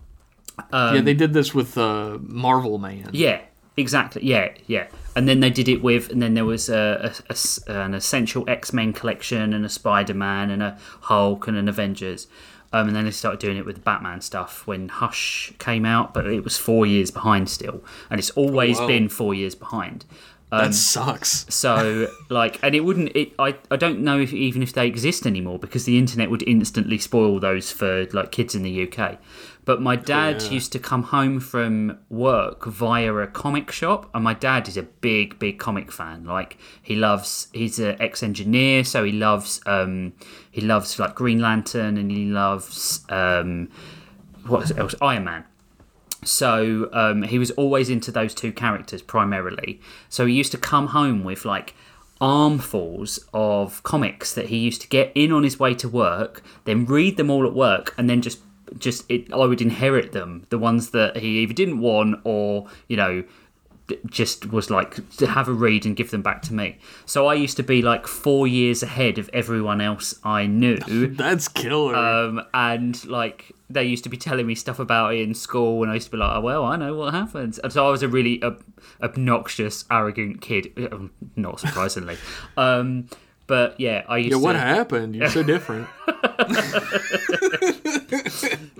A: yeah. They did this with uh, Marvel Man.
B: Yeah, exactly. Yeah, yeah. And then they did it with, and then there was a, a- a an essential X Men collection, and a Spider Man, and a Hulk, and an Avengers. Um, and then they started doing it with the Batman stuff when Hush came out, but it was four years behind still, and it's always
A: Whoa.
B: been four years behind.
A: that sucks.
B: So like, and it wouldn't. It I I don't know if even if they exist anymore because the internet would instantly spoil those for like kids in the UK. But my dad
A: Yeah.
B: used to come home from work via a comic shop, and my dad is a big, big comic fan. Like he loves, he's an ex-engineer, so he loves, um, he loves like Green Lantern, and he loves, um, what else? Iron Man. So um, he was always into those two characters primarily. So he used to come home with like armfuls of comics that he used to get in on his way to work, then read them all at work, and then just just it, I would inherit them, the ones that he either didn't want or you know just was like to have a read and give them back to me. So I used to be like four years ahead of everyone else I knew.
A: That's killer.
B: Um, and like they used to be telling me stuff about it in school, and I used to be like, oh, "Well, I know what happens." And so I was a really ob- obnoxious, arrogant kid, uh, not surprisingly. um, but yeah, I used to
A: yeah, what happened? You're so different.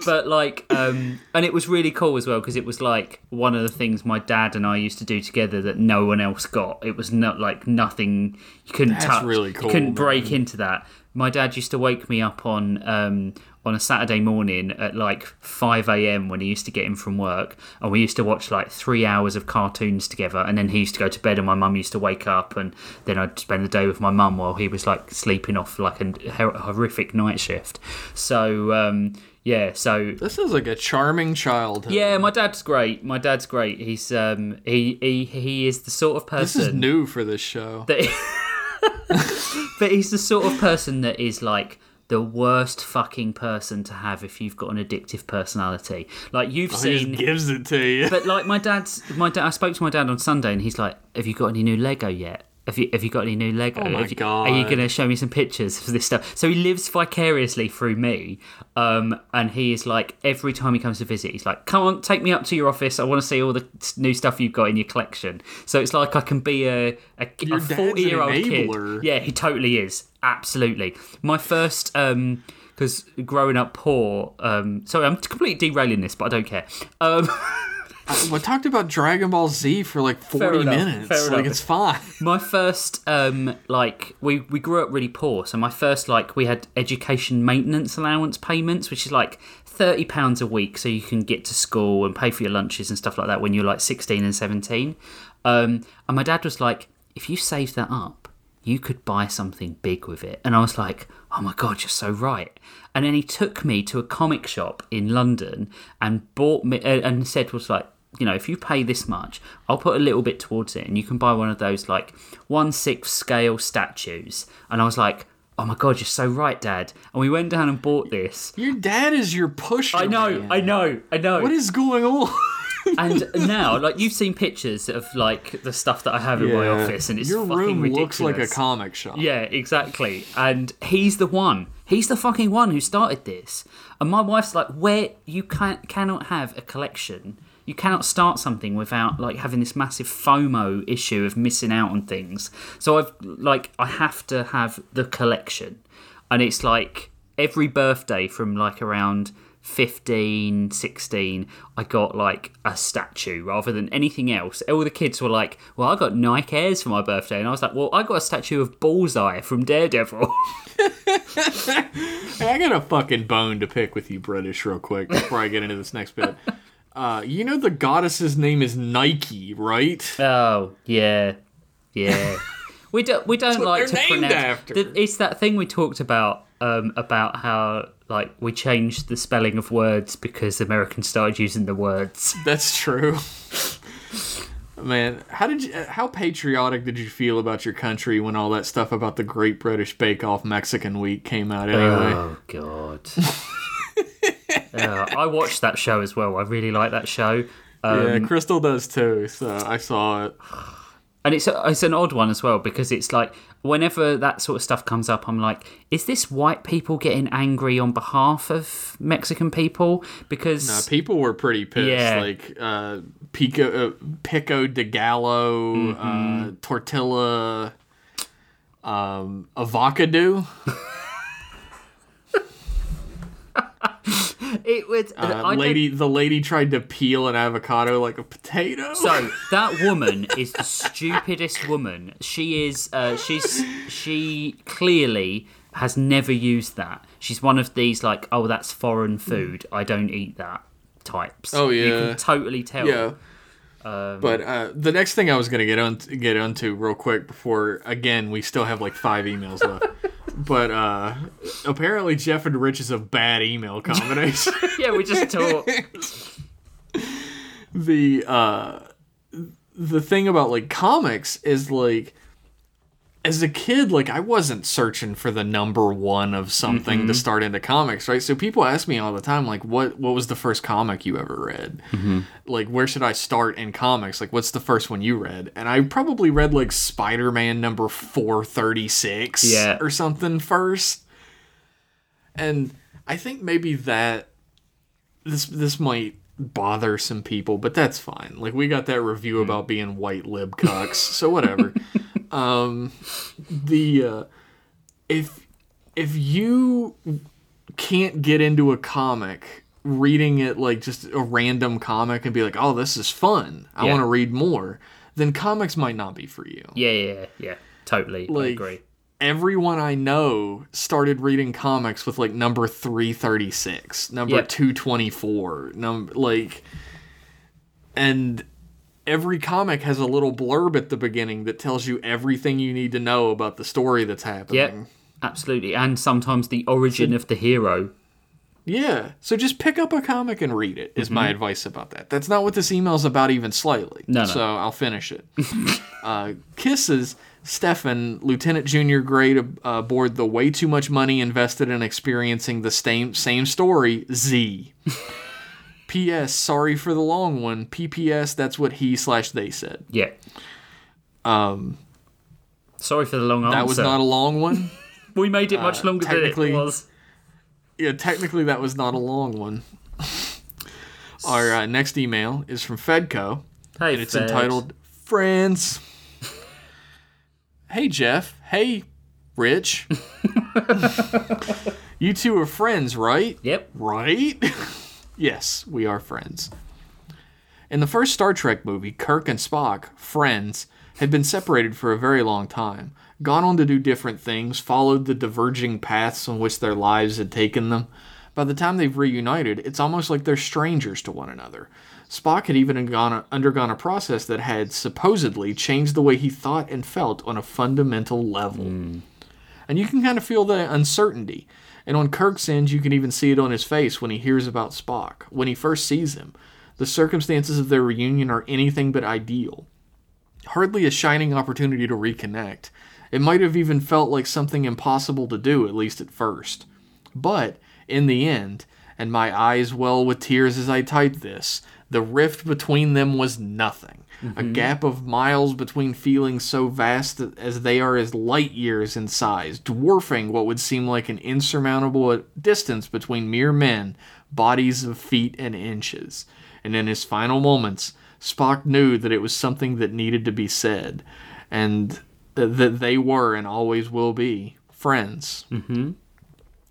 B: but like um and it was really cool as well because it was like one of the things my dad and I used to do together that no one else got it was not like nothing you couldn't
A: That's
B: touch
A: really
B: you couldn't break into that my dad used to wake me up on um on a Saturday morning at like 5 a.m. when he used to get in from work, and we used to watch like three hours of cartoons together. And then he used to go to bed, and my mum used to wake up, and then I'd spend the day with my mum while he was like sleeping off like a horrific night shift. So um, yeah, so
A: This is like a charming childhood.
B: yeah, my dad's great. My dad's great. He's um he he he is the sort of person.
A: This is new for this show.
B: that but he's the sort of person that is like the worst fucking person to have if you've got an addictive personality. Like you've
A: He
B: seen
A: gives it to you.
B: but like my dad's my dad I spoke to my dad on Sunday and he's like, Have you got any new Lego yet? Have you have you got any new Lego?
A: Oh my
B: you- Are you gonna show me some pictures of this stuff? So he lives vicariously through me. Um and he is like every time he comes to visit, he's like, Come on, take me up to your office. I want to see all the new stuff you've got in your collection. So it's like I can be a a, a 40 year old kid. Yeah, he totally is. Absolutely. My first um because growing up poor, um, sorry, I'm completely derailing this, but I don't care. Um,
A: we talked about Dragon Ball Z for like 40
B: enough,
A: minutes.
B: fair
A: like, it's fine.
B: my first um like we we grew up really poor so my first like we had education maintenance allowance payments which is like 30 pounds a week so you can get to school and pay for your lunches and stuff like that when you're like 16 and 17 um and my dad was like if you save that up you could buy something big with it and i was like oh my god you're so right and then he took me to a comic shop in london and bought me uh, and said was like you know, if you pay this much, I'll put a little bit towards it, and you can buy one of those like one sixth scale statues. And I was like, oh my god, you're so right, Dad. And we went down and bought this.
A: Your dad is your pusher.
B: I know,
A: man.
B: I know, I know.
A: What is going on?
B: and now, like you've seen pictures of like the stuff that I have in my office, and it's
A: Your
B: fucking
A: room
B: ridiculous.
A: looks like a comic shop.
B: Yeah, exactly. And he's the one. He's the fucking one who started this. And my wife's like, where you can't cannot have a collection. You cannot start something without like having this massive FOMO issue of missing out on things. So I've like I have to have the collection. And it's like every birthday from like around 15, 16, I got like a statue rather than anything else. All the kids were like, Well, I got Nike Airs for my birthday. And I was like, Well, I got a statue of Bullseye from Daredevil.
A: Hey, I got a fucking bone to pick with you, British, real quick before I get into this next bit. Uh, you know the goddess's name is Nike, right?
B: oh, yeah. Yeah. We don't. We don't like to pronounce.
A: after.
B: th- It's that thing we talked about um, about how like we changed the spelling of words because Americans started using the words.
A: That's true. Man, how did you? How patriotic did you feel about your country when all that stuff about the Great British Bake Off Mexican Week came out? Anyway,
B: Oh God. yeah, I watched that show as well. I really like that show. Um,
A: yeah, Crystal does too. So I saw it.
B: And it's a, it's an odd one as well because it's like whenever that sort of stuff comes up, I'm like, is this white people getting angry on behalf of Mexican people? Because
A: Uh, people were pretty pissed.
B: Yeah.
A: Like uh, Pico, uh, Pico de Gallo,
B: Mm-hmm.
A: uh, Tortilla, um, Avocado.
B: it was
A: Uh,
B: I don't-
A: lady, the lady tried to peel an avocado like a potato.
B: So that woman is the stupidest woman. She is. Uh, she's. She clearly has never used that. She's one of these like, oh, that's foreign food. I don't eat that types.
A: Oh, yeah, you
B: can totally tell.
A: Yeah.
B: Um,
A: but uh, the next thing I was gonna get on get onto real quick before again we still have like five emails left. but uh, apparently Jeff and Rich is a bad email combination.
B: yeah, we just talk.
A: the uh, the thing about like comics is like as a kid like I wasn't searching for the number one of something to mm-hmm. start into comics, right? So people ask me all the time like what what was the first comic you ever read? Mm-hmm. Like where should I start in comics? Like what's the first one you read? And I probably read like Spider-Man number 436
B: Yeah.
A: or something first. And I think maybe that this this might bother some people, but that's fine. Like we got that review mm. about being white lib cucks, so whatever. um, the uh, if if you can't get into a comic reading it like just a random comic and be like, "Oh, this is fun. I
B: Yeah.
A: want to read more." Then comics might not be for you.
B: Yeah, yeah, yeah. Totally. I
A: Like,
B: agree.
A: everyone I know started reading comics with like number 336, number
B: Yep.
A: 224, number like and every comic has a little blurb at the beginning that tells you everything you need to know about the story that's happening.
B: Yep. Absolutely. And sometimes the origin of the hero.
A: Yeah. So just pick up a comic and read it. Is my advice about that. That's not what this email's about even slightly.
B: No, no.
A: So I'll finish it. uh, kisses Stefan, Lieutenant Junior grade ab- aboard the way too much money invested in experiencing the same same story Z. P.S. Sorry for the long one. P.P.S. That's what he slash they said.
B: Yeah. Um. Sorry for the long answer.
A: That was not a long one.
B: we made it much
A: uh,
B: longer than it was.
A: Yeah, technically that was not a long one. Our uh, next email is from Fedco.
B: Hey,
A: and it's
B: Fed.
A: entitled Friends. hey Jeff. Hey Rich. you two are friends, right?
B: Yep.
A: Right? Yes, we are friends. In the first Star Trek movie, Kirk and Spock, friends, had been separated for a very long time, gone on to do different things, followed the diverging paths on which their lives had taken them. By the time they've reunited, it's almost like they're strangers to one another. Spock had even gone, undergone a process that had supposedly changed the way he thought and felt on a fundamental level. Hmm. And you can kind of feel the uncertainty. And on Kirk's end, you can even see it on his face when he hears about Spock, when he first sees him. The circumstances of their reunion are anything but ideal. Hardly a shining opportunity to reconnect. It might have even felt like something impossible to do, at least at first. But, in the end, and my eyes well with tears as I type this, the rift between them was nothing. A gap of miles between feelings so vast as they are as light years in size, dwarfing what would seem like an insurmountable distance between mere men, bodies of feet and inches. And in his final moments, Spock knew that it was something that needed to be said, and th- that they were and always will be friends. Mm-hmm.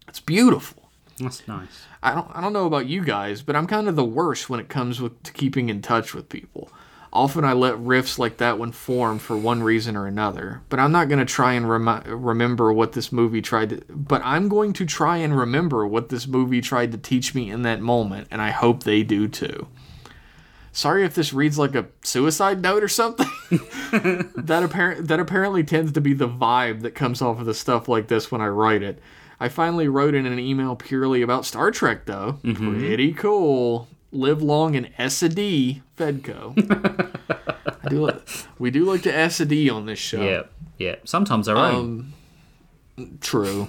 A: It's beautiful.
B: That's nice.
A: I don't I don't know about you guys, but I'm kind of the worst when it comes with to keeping in touch with people. Often I let riffs like that one form for one reason or another, but I'm not going to try and remember what this movie tried to but I'm going to try and remember what this movie tried to teach me in that moment, and I hope they do too. Sorry if this reads like a suicide note or something. that apparent that apparently tends to be the vibe that comes off of the stuff like this when I write it. I finally wrote in an email purely about Star Trek, though. Mm-hmm. Pretty cool. Live long in S a D, Fedco. I do like, we do like to S a D on this show.
B: Yeah, yeah. Sometimes our own.
A: Um, true.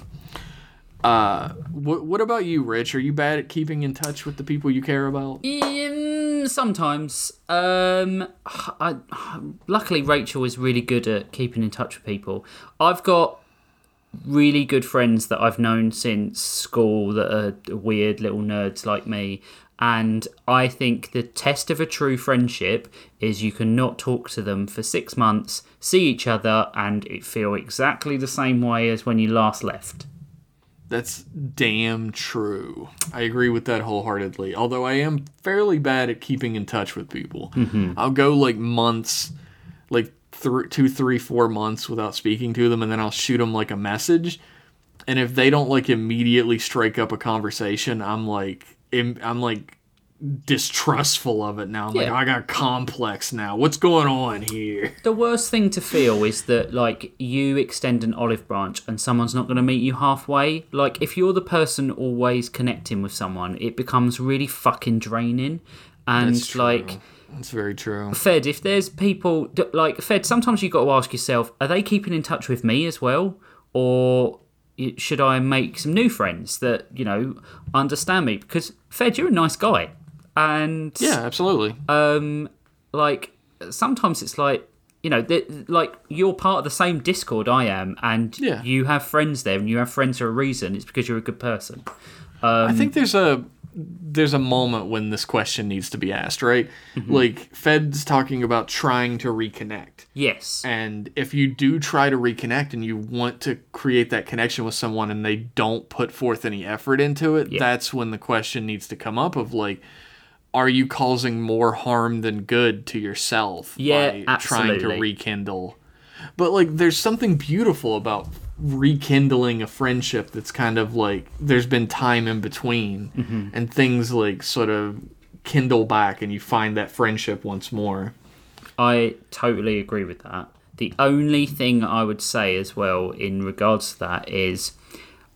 A: Uh, what, what about you, Rich? Are you bad at keeping in touch with the people you care about?
B: Um, sometimes. Um, I, luckily, Rachel is really good at keeping in touch with people. I've got really good friends that I've known since school that are weird little nerds like me. And I think the test of a true friendship is you can not talk to them for six months, see each other, and it feel exactly the same way as when you last left.
A: That's damn true. I agree with that wholeheartedly. Although I am fairly bad at keeping in touch with people. Mm-hmm. I'll go like months, like th- two, three, four months without speaking to them, and then I'll shoot them like a message. And if they don't like immediately strike up a conversation, I'm like, im- I'm like distrustful of it now. I'm like, I got complex now. What's going on here?
B: The worst thing to feel is that like you extend an olive branch and someone's not going to meet you halfway. Like if you're the person always connecting with someone, it becomes really fucking draining. And
A: That's
B: like
A: That's very true.
B: Fed, if there's people like Fed, sometimes you got to ask yourself: Are they keeping in touch with me as well, or should I make some new friends that you know understand me? Because Fed, you're a nice guy, and
A: Yeah, absolutely.
B: um, like sometimes it's like you know, like you're part of the same Discord I am, and
A: Yeah.
B: you have friends there, and you have friends for a reason. It's because you're a good person.
A: I think there's a there's a moment when this question needs to be asked, right? Mm-hmm. Like Fed's talking about trying to reconnect.
B: Yes.
A: And if you do try to reconnect and you want to create that connection with someone and they don't put forth any effort into it, that's when the question needs to come up of like are you causing more harm than good to yourself
B: Yeah,
A: by trying to rekindle? But like there's something beautiful about rekindling a friendship that's kind of like there's been time in between
B: Mm-hmm.
A: and things like sort of kindle back and you find that friendship once more.
B: I totally agree with that. The only thing I would say as well in regards to that is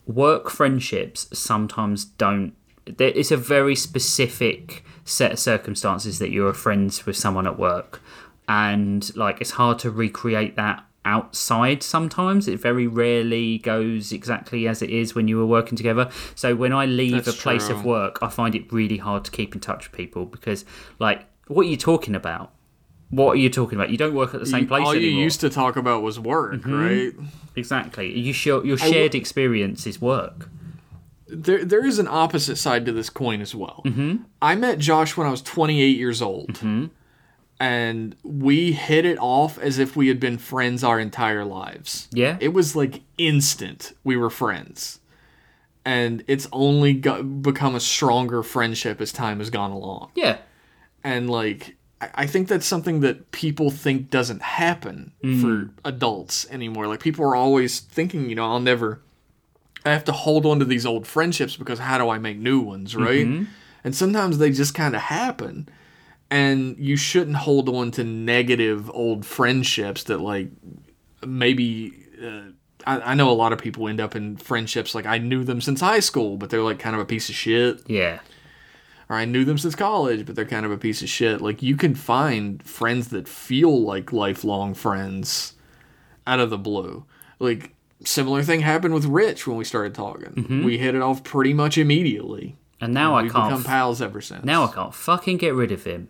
B: work friendships sometimes don't. it's a very specific set of circumstances that you're friends with someone at work, and like it's hard to recreate that outside sometimes it very rarely goes exactly as it is when you were working together so when i leave
A: That's
B: a place
A: true.
B: of work i find it really hard to keep in touch with people because like what are you talking about what are you talking about? You don't work at the same place
A: All
B: anymore.
A: you used to talk about was work, right?
B: exactly. You share, your shared experience is work.
A: There, there is an opposite side to this coin as well. Mm-hmm. I met Josh when I was 28 years old,
B: Mm-hmm.
A: And we hit it off as if we had been friends our entire lives.
B: Yeah.
A: it was like instant. We were friends, and it's only got, become a stronger friendship as time has gone along.
B: Yeah.
A: and like I think that's something that people think doesn't happen mm-hmm. for adults anymore. Like people are always thinking, you know, I'll never I have to hold on to these old friendships because how do I make new ones, right? Mm-hmm. And sometimes they just kind of happen. And you shouldn't hold on to negative old friendships that like maybe uh, I, I know a lot of people end up in friendships like I knew them since high school, but they're like kind of a piece of shit
B: Yeah.
A: or I knew them since college, but they're kind of a piece of shit. Like you can find friends that feel like lifelong friends out of the blue. Like similar thing happened with Rich when we started talking. We hit it off pretty much immediately.
B: And now I
A: We've
B: can't.
A: become pals ever since.
B: now I can't fucking get rid of him.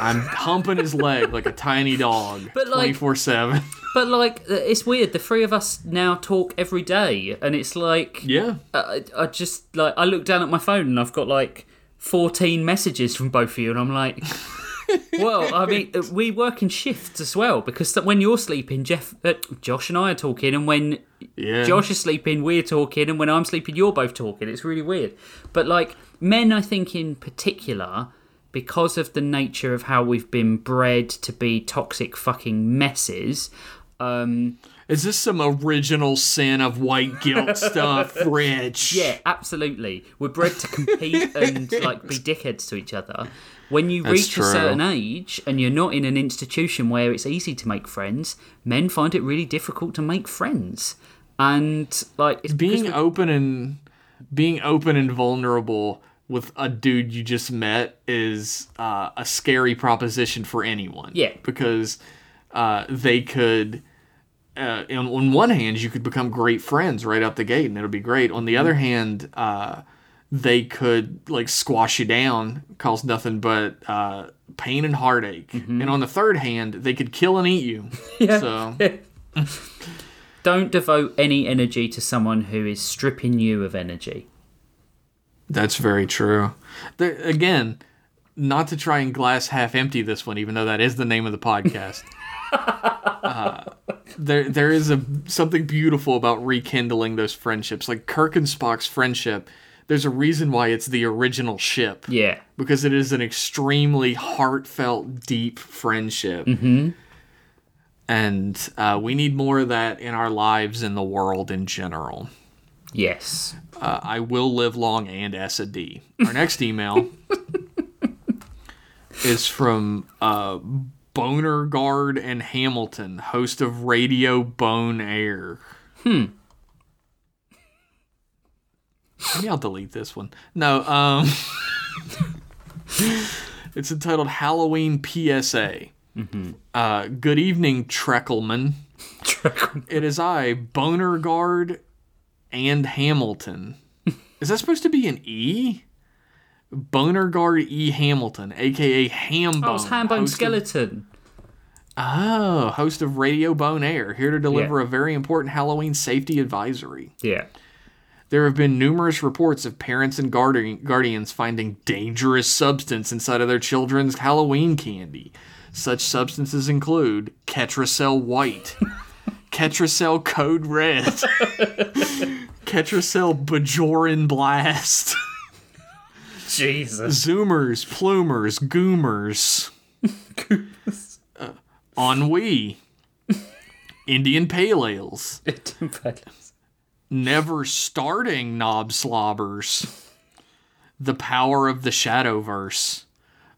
A: I'm humping his leg like a tiny dog,
B: But, like-
A: twenty four seven.
B: But like, uh, it's weird. The three of us now talk every day, and it's like,
A: Yeah,
B: I, I just like I look down at my phone and I've got like 14 messages from both of you, and I'm like, well, I mean, uh, we work in shifts as well because when you're sleeping, Jeff, uh, Josh, and I are talking, and when
A: Yeah.
B: Josh is sleeping, we're talking, and when I'm sleeping, you're both talking. It's really weird. But like men, I think in particular, because of the nature of how we've been bred to be toxic fucking messes. Um,
A: Is this some original sin of white guilt stuff, Rich?
B: yeah, absolutely. We're bred to compete and like be dickheads to each other. When you
A: That's
B: reach
A: true.
B: a certain age and you're not in an institution where it's easy to make friends, men find it really difficult to make friends. And like it's
A: being open and being open and vulnerable with a dude you just met is uh, a scary proposition for anyone.
B: Yeah.
A: because uh, they could. Uh, on, on one hand, you could become great friends right out the gate, and it'll be great. On the other hand, uh, they could like squash you down, cause nothing but uh, pain and heartache. And on the third hand, they could kill and eat you. So
B: don't devote any energy to someone who is stripping you of energy.
A: That's very true. There, again, not to try and glass half empty this one, even though that is the name of the podcast. uh, there, there is a something beautiful about rekindling those friendships. Like Kirk and Spock's friendship, there's a reason why it's the original ship
B: Yeah.
A: because it is an extremely heartfelt, deep friendship. Mm-hmm. And uh, we need more of that in our lives in the world in general.
B: Yes.
A: Uh, I will live long and S a D. Our next email is from uh, Boner Guard and Hamilton, host of Radio Bone Air. Hmm. Maybe I'll delete this one. No, um, it's entitled Halloween PSA. Uh, good evening, Treckelman. It is I, Boner Guard and Hamilton. Is that supposed to be an E? Boner Guard E. Hamilton, aka Hambone.
B: Oh, it's Hambone
A: host of-
B: Skeleton.
A: oh, host of Radio Bone Air, here to deliver
B: Yeah.
A: a very important Halloween safety advisory.
B: Yeah.
A: There have been numerous reports of parents and guardi- guardians finding dangerous substance inside of their children's Halloween candy. Such substances include Ketracel White, Ketracel Code Red, Ketracel Bajoran Blast,
B: Jesus.
A: Zoomers, Plumers, Goomers, uh, Ennui, Indian Pale Ales, Never Starting Knob Slobbers, The Power of the Shadowverse,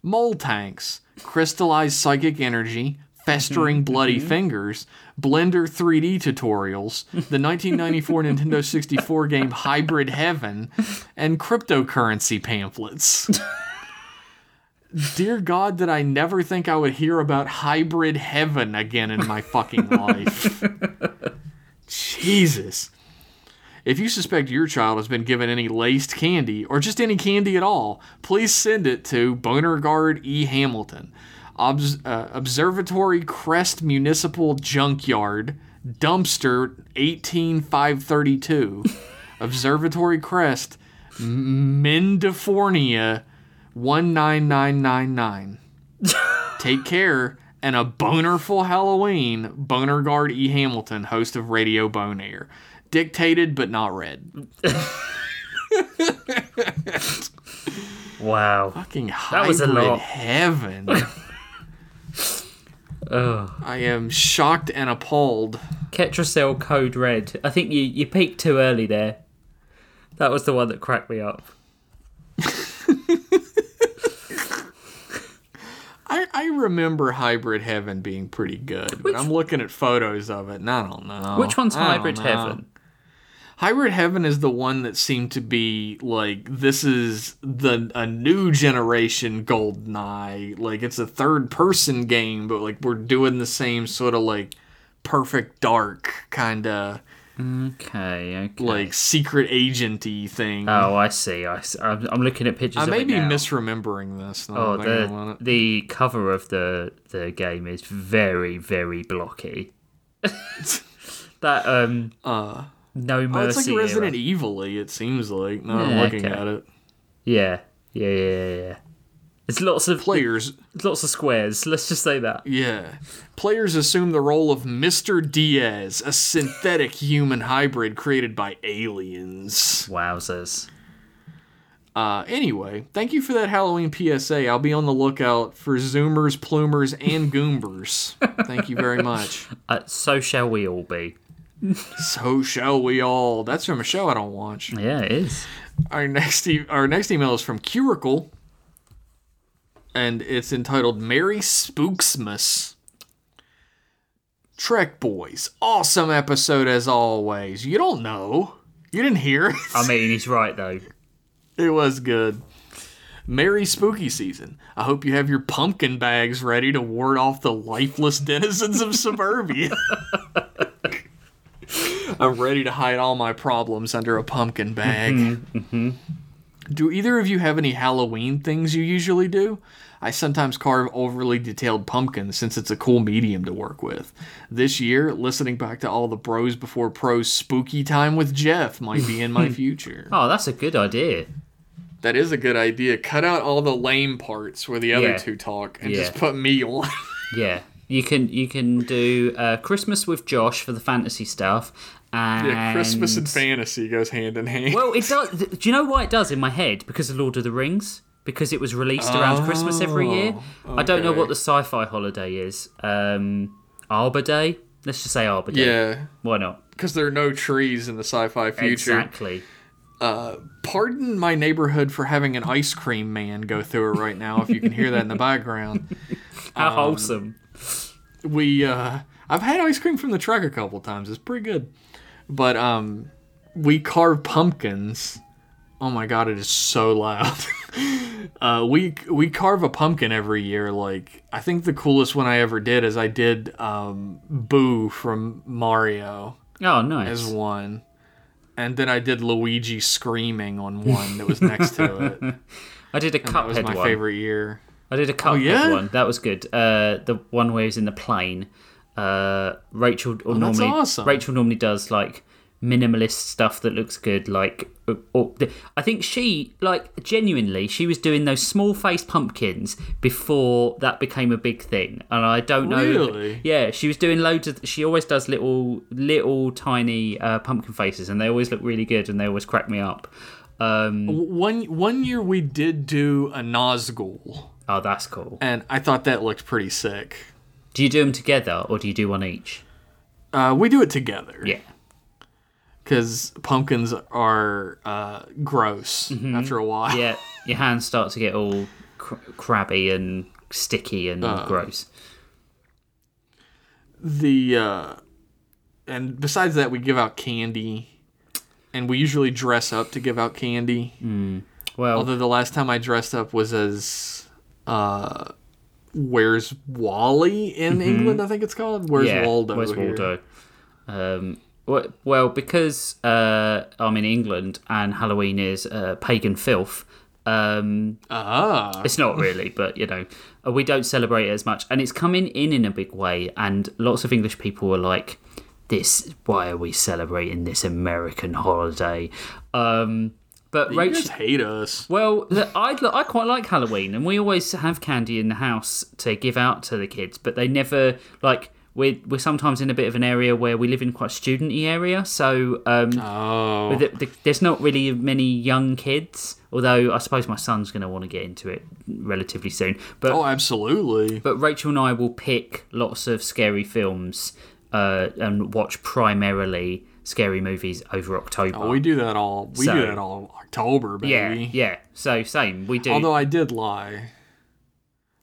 A: Mole Tanks, Crystallized Psychic Energy, Festering mm-hmm. Bloody mm-hmm. Fingers, Blender 3D tutorials, the 1994 Nintendo 64 game Hybrid Heaven, and cryptocurrency pamphlets. Dear God, that I never think I would hear about Hybrid Heaven again in my fucking life. Jesus. If you suspect your child has been given any laced candy, or just any candy at all, please send it to Boner Guard E. Hamilton, Uh, Observatory Crest Municipal Junkyard, Dumpster 18532, Observatory Crest, Mendifornia 19999. Take care and a bonerful Halloween, Boner Guard E. Hamilton, host of Radio Bone Air. Dictated but not read.
B: Wow.
A: Fucking
B: That was a lot.
A: heaven.
B: Ugh.
A: I am shocked and appalled.
B: Ketracel Code Red. I think you, you peaked too early there. That was the one that cracked me up.
A: I, I remember Hybrid Heaven being pretty good, but I'm looking at photos of it and I don't know.
B: Which one's
A: I
B: Hybrid. Heaven?
A: Hybrid Heaven is the one that seemed to be like this is the a new generation GoldenEye. Like it's a third person game, but like we're doing the same sort of like perfect dark kind of
B: Okay, okay.
A: like secret agenty thing.
B: oh, I see. I see. I'm, I'm looking at pictures
A: I may be
B: now.
A: misremembering this.
B: Oh,
A: I'm thinking about
B: the the cover of the the game is very very blocky. that um
A: Uh,
B: no
A: oh,
B: mercy.
A: it's like Resident. Evilly. It seems like. No, I'm looking
B: okay.
A: at it.
B: Yeah, yeah, yeah, yeah. There's lots of
A: Players, It's
B: lots of squares. Let's just say that.
A: yeah. Players assume the role of Mr. Diaz, a synthetic human hybrid created by aliens.
B: Wowzers.
A: Uh, anyway, thank you for that Halloween PSA. I'll be on the lookout for Zoomers, Plumers, and Goombers. thank you very much.
B: Uh, so shall we all be.
A: So shall we all. That's from a show I don't watch.
B: Yeah, it is.
A: Our next e- our next email is from Curicle, and it's entitled "Merry Spooksmas." Trek Boys, awesome episode as always. You don't know, you didn't hear. it.
B: I mean, he's right though.
A: It was good. Merry spooky season. I hope you have your pumpkin bags ready to ward off the lifeless denizens of suburbia. I'm ready to hide all my problems under a pumpkin bag. Do either of you have any Halloween things you usually do? I sometimes carve overly detailed pumpkins since it's a cool medium to work with. This year, listening back to all the Bros Before Pros spooky time with Jeff might be in my future.
B: Oh, that's a good idea.
A: That is a good idea. Cut out all the lame parts where the other
B: Yeah.
A: two talk and
B: Yeah.
A: just put me on.
B: Yeah, you can you can do uh, Christmas with Josh for the fantasy stuff, and
A: yeah, Christmas and fantasy goes hand in hand.
B: Well, it does. Do you know why it does in my head? Because of Lord of the Rings. Because it was released around Christmas every year. I don't know what the sci-fi holiday is. Um, Arbor Day. Let's just say Arbor Day.
A: yeah,
B: Why not?
A: because there are no trees in the sci-fi future.
B: Exactly.
A: Pardon my neighborhood for having an ice cream man go through it right now. If you can hear that in the background,
B: How
A: Um,
B: wholesome.
A: we uh, I've had ice cream from the truck a couple times. It's pretty good, but um, we carve pumpkins. Oh my god, it is so loud. uh, we we carve a pumpkin every year. Like I think the coolest one I ever did is I did um, Boo from Mario
B: Oh, nice.
A: as one, and then I did Luigi screaming on one that was next to it.
B: I did a one.
A: That was my
B: one.
A: favorite year.
B: I did a Cuphead
A: Oh, yeah?
B: one. That was good. Uh, the one where he's in the plane. Uh, Rachel or
A: Oh,
B: normally
A: awesome.
B: Rachel normally does like minimalist stuff that looks good. Like, uh, or, I think she like genuinely she was doing those small face pumpkins before that became a big thing. And I don't know.
A: Really?
B: Yeah, she was doing loads of. She always does little little tiny uh, pumpkin faces, and they always look really good, and they always crack me up. Um,
A: One one year we did do a Nazgul,
B: oh, that's cool.
A: and I thought that looked pretty sick.
B: Do you do them together, or do you do one each?
A: Uh, we do it together.
B: Yeah.
A: Because pumpkins are uh, gross after a while.
B: Mm-hmm. yeah, your hands start to get all cr- crabby and sticky and
A: Uh.
B: gross.
A: The uh, and besides that, we give out candy, and we usually dress up to give out candy.
B: Well,
A: Although the last time I dressed up was as uh, Where's Wally in England? I think it's called. Where's
B: Mm-hmm. yeah,
A: Waldo?
B: where's
A: here?
B: Waldo? Um, well, well, because uh, I'm in England and Halloween is uh, pagan filth. Um,
A: Ah,
B: It's not really, but you know, uh, we don't celebrate it as much, and it's coming in in a big way. And lots of English people were like, "This, why are we celebrating this American holiday?" Um, but
A: you
B: Rachel,
A: just hate us.
B: well, look, I I quite like Halloween, and we always have candy in the house to give out to the kids, but they never like. We're, we're sometimes in a bit of an area where we live in quite a studenty area, so um,
A: Oh,
B: the, the, there's not really many young kids. Although I suppose my son's going to want to get into it relatively soon. But
A: oh, absolutely.
B: but Rachel and I will pick lots of scary films uh, and watch primarily scary movies over October.
A: Oh, we do that all. We
B: So-
A: do that all October, baby.
B: yeah. yeah. So same. We do.
A: Although I did lie.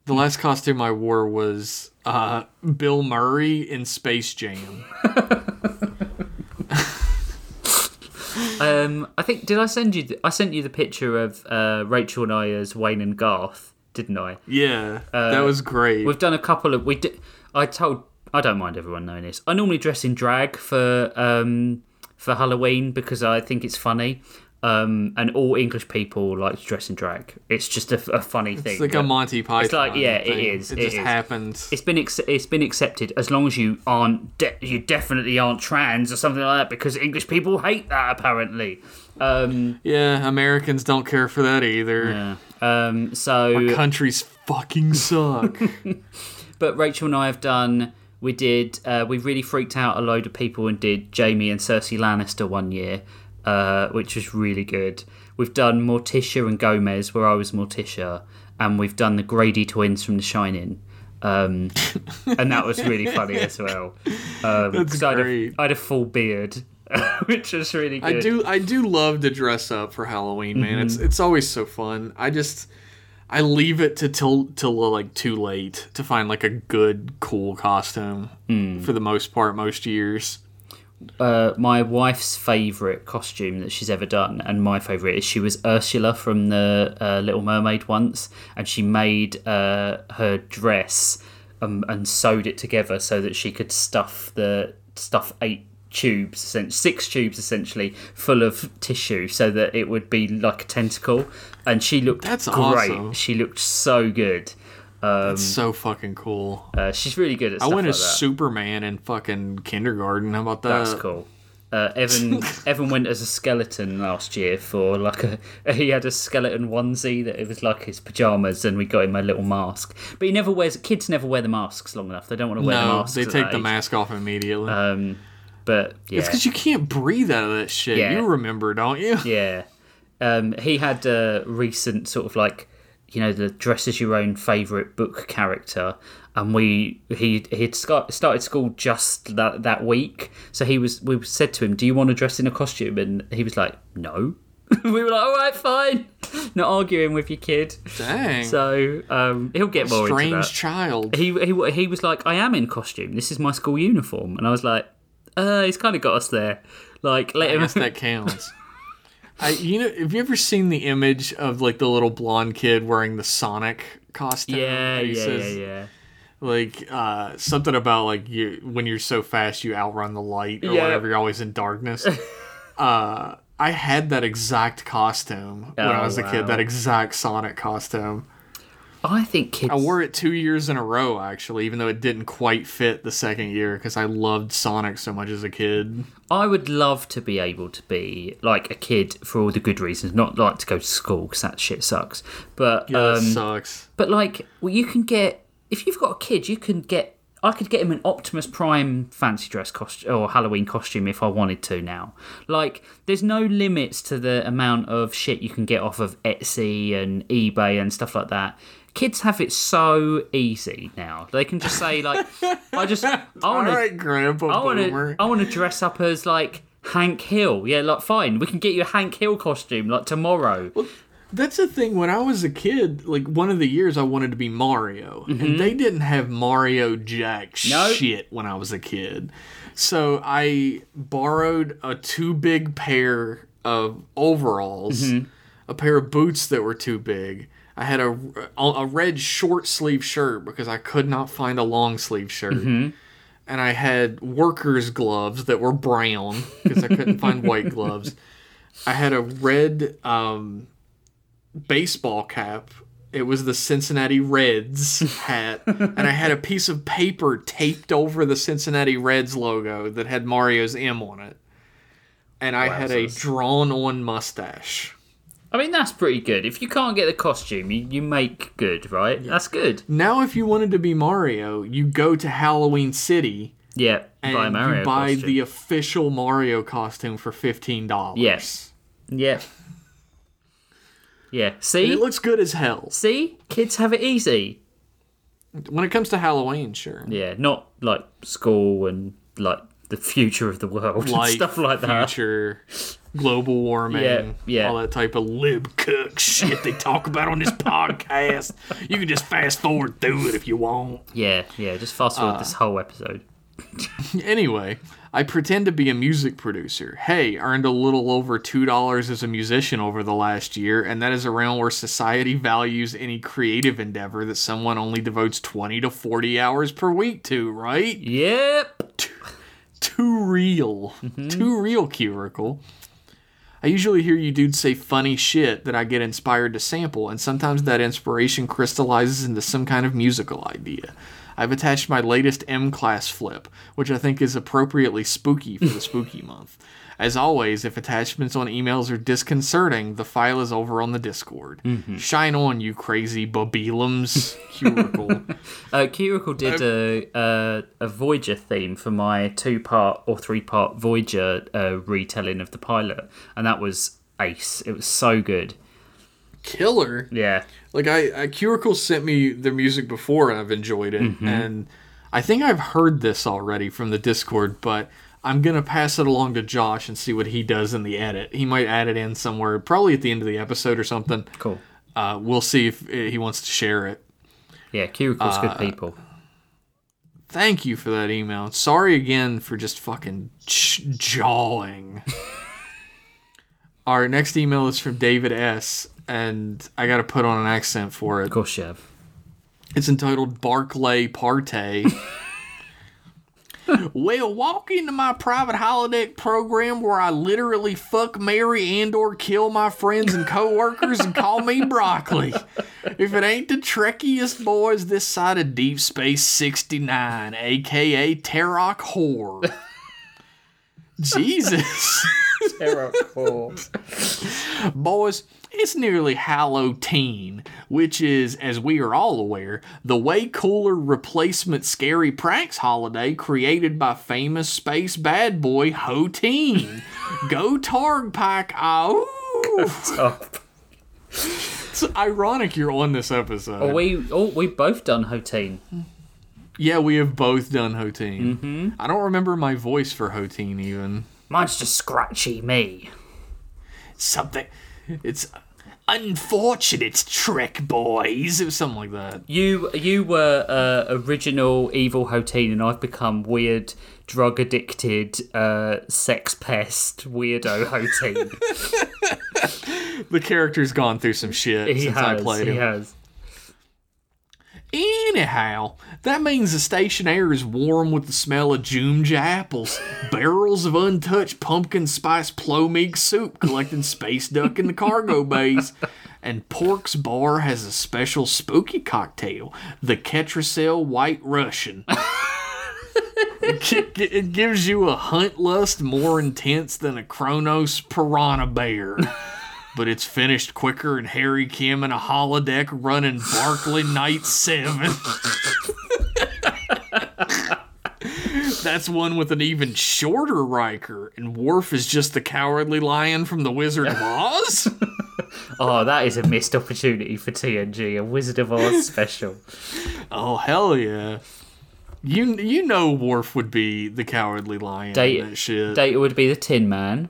A: The last costume I wore was uh, Bill Murray in Space Jam.
B: um, I think did I send you? The, I sent you the picture of uh, Rachel and I as Wayne and Garth, didn't I?
A: Yeah, that was great.
B: We've done a couple of we did. I told I don't mind everyone knowing this. I normally dress in drag for um for Halloween because I think it's funny. Um, and all English people like to dress in drag. It's just a, a funny thing.
A: It's like a Monty Python.
B: like- yeah, it
A: thing.
B: is,
A: It
B: it
A: just
B: is.
A: happens.
B: it's been ex- it's been accepted as long as you aren't de- you definitely aren't trans or something like that because English people hate that apparently. Um,
A: Yeah, Americans don't care for that either.
B: yeah. Um, so
A: Countries fucking suck.
B: but Rachel and I have done. We did. Uh, we really freaked out a load of people and did Jaime and Cersei Lannister one year, uh, which was really good. We've done Morticia and Gomez, where I was Morticia, and we've done the Grady twins from The Shining. Um, and that was really funny as well. Um,
A: That's
B: I had, a,
A: great.
B: I had a full beard, which was really good.
A: I do I do love to dress up for Halloween, man.
B: Mm-hmm.
A: It's it's always so fun. I just I leave it to till till like too late to find like a good cool costume
B: Hmm.
A: for the most part most years.
B: uh, my wife's favourite costume that she's ever done, and my favourite is she was Ursula from the uh, Little Mermaid once, and she made uh, her dress um, and sewed it together so that she could stuff the stuff eight tubes, six tubes essentially, full of tissue, so that it would be like a tentacle. And she looked
A: That's
B: great.
A: awesome.
B: She looked so good.
A: It's so fucking cool.
B: Uh, she's really good at
A: I went
B: like
A: as
B: that.
A: Superman in fucking kindergarten. How about that?
B: That's cool. Uh, Evan Evan went as a skeleton last year for like a he had a skeleton onesie that it was like his pajamas and we got him a little mask. But he never wears kids never wear the masks long enough. They don't want to wear the
A: No,
B: masks.
A: they take the
B: age.
A: mask off immediately.
B: Um, but yeah,
A: it's because you can't breathe out of that shit.
B: Yeah.
A: You remember, don't you?
B: yeah. Um, he had a recent sort of like you know the dress as your own favorite book character, and we he he'd started school just that that week. So he was we said to him, "Do you want to dress in a costume?" And he was like, "No." we were like, "All right, fine." Not arguing with your kid.
A: Dang.
B: So um, he'll get more into
A: Strange child.
B: He, he he was like, I am in costume. This is my school uniform, and I was like, uh, he's kind of got us there. Like, let
A: I
B: him.
A: guess that counts. I, you know, have you ever seen the image of like the little blonde kid wearing the Sonic costume?
B: yeah, yeah,
A: says,
B: yeah, yeah.
A: Like uh, something about like you when you're so fast you outrun the light or
B: Yeah.
A: whatever. You're always in darkness. uh, I had that exact costume when I
B: Oh,
A: was a kid. That exact Sonic costume.
B: I think kids.
A: I wore it two years in a row, actually, even though it didn't quite fit the second year because I loved Sonic so much as a kid.
B: I would love to be able to be like a kid for all the good reasons, not like to go to school because that shit sucks. But
A: Yeah, that
B: um,
A: sucks.
B: but like, well, you can get if you've got a kid, you can get. I could get him an Optimus Prime fancy dress costume or Halloween costume if I wanted to now. Like, there's no limits to the amount of shit you can get off of Etsy and eBay and stuff like that. Kids have it so easy now. They can just say like, "I just, I want to,
A: right, Grandpa
B: I want to, I want to dress up as like Hank Hill." Yeah, like fine, we can get you a Hank Hill costume like tomorrow.
A: Well, That's the thing. When I was a kid, like one of the years, I wanted to be Mario, and mm-hmm. they didn't have Mario Jack
B: Nope.
A: shit when I was a kid. So I borrowed a too big pair of overalls, mm-hmm. a pair of boots that were too big. I had a, a red short sleeve shirt because I could not find a long sleeve shirt. And I had workers' gloves that were brown because I couldn't find white gloves. I had a red um, baseball cap. It was the Cincinnati Reds hat, and I had a piece of paper taped over the Cincinnati Reds logo that had Mario's M on it. And I had a drawn on mustache.
B: I mean, that's pretty good. If you can't get the costume, you, you make good, right? That's good.
A: Now, if you wanted to be Mario, you go to Halloween City
B: Yeah,
A: and
B: buy Mario
A: you buy
B: costume.
A: the official Mario costume for fifteen dollars.
B: Yes. Yeah. Yeah. See?
A: It looks good as hell.
B: See? Kids have it easy.
A: When it comes to Halloween, sure.
B: Yeah, not like school and like the future of the world
A: Life,
B: stuff like that.
A: future, global warming,
B: Yeah, yeah.
A: all that type of lib cook shit they talk about on this podcast. You can just fast forward through it if you want.
B: Yeah, yeah. Just fast forward
A: Uh,
B: this whole episode.
A: Anyway, I pretend to be a music producer. Hey, earned a little over $2 as a musician over the last year, and that is around where society values any creative endeavor that someone only devotes 20 to 40 hours per week to, right?
B: Yep.
A: Too real.
B: Mm-hmm.
A: Too real, Curicle. I usually hear you dudes say funny shit that I get inspired to sample, and sometimes that inspiration crystallizes into some kind of musical idea. I've attached my latest M class flip, which I think is appropriately spooky for the spooky month. As always, if attachments on emails are disconcerting, the file is over on the Discord. Shine on, you crazy babelums. Curicle.
B: Uh, Curicle did a, a a Voyager theme for my two part or three part Voyager uh, retelling of the pilot, and that was ace. It was so good.
A: Killer.
B: Yeah,
A: Like I, I Curicle sent me their music before and I've enjoyed it. And I think I've heard this already from the Discord, but I'm gonna pass it along to Josh and see what he does in the edit. He might add it in somewhere, probably at the end of the episode or something.
B: cool.
A: Uh, we'll see if uh, he wants to share it.
B: Yeah, Curicle's
A: Uh,
B: good people.
A: Thank you for that email. Sorry again for just fucking j- jawing. Our next email is from David S. And I got to put on an accent for it.
B: Of course, you.
A: It's entitled Barclay Partay. well, walk into my private holodeck program where I literally fuck, marry, and or kill my friends and coworkers and call me broccoli. If it ain't the trekkiest boys this side of Deep Space 69, aka Terok Whore. Jesus. Boys, it's nearly Halloween, which is, as we are all aware, the way cooler replacement scary pranks holiday created by famous space bad boy Hoteen. Go Targ Pack! Oh, it's ironic you're on this episode.
B: Oh, we oh we both done Hoteen.
A: yeah, we have both done Hoteen. Mm-hmm. I don't remember my voice for Hoteen even.
B: Mine's just scratchy me.
A: Something. It's unfortunate trick, boys. It was something like that.
B: You you were uh, original evil Hoteen, and I've become weird, drug addicted, uh, sex pest weirdo Hoteen.
A: The character's gone through some shit
B: he
A: since
B: has.
A: I played
B: he
A: him.
B: has.
A: Anyhow, that means the station air is warm with the smell of Jumja apples, barrels of untouched pumpkin spice plomeek soup collecting space duck in the cargo bays, and Pork's Bar has a special spooky cocktail, the Ketracel White Russian. It gives you a hunt lust more intense than a Kronos piranha bear. But it's finished quicker and Harry Kim in a holodeck running Barclay Night 7. That's one with an even shorter Riker, and Worf is just the cowardly lion from The Wizard of Oz?
B: Oh, that is a missed opportunity for TNG, a Wizard of Oz special.
A: oh, hell yeah. You you know Worf would be the cowardly lion. in
B: Data,
A: that shit.
B: Data would be the Tin Man.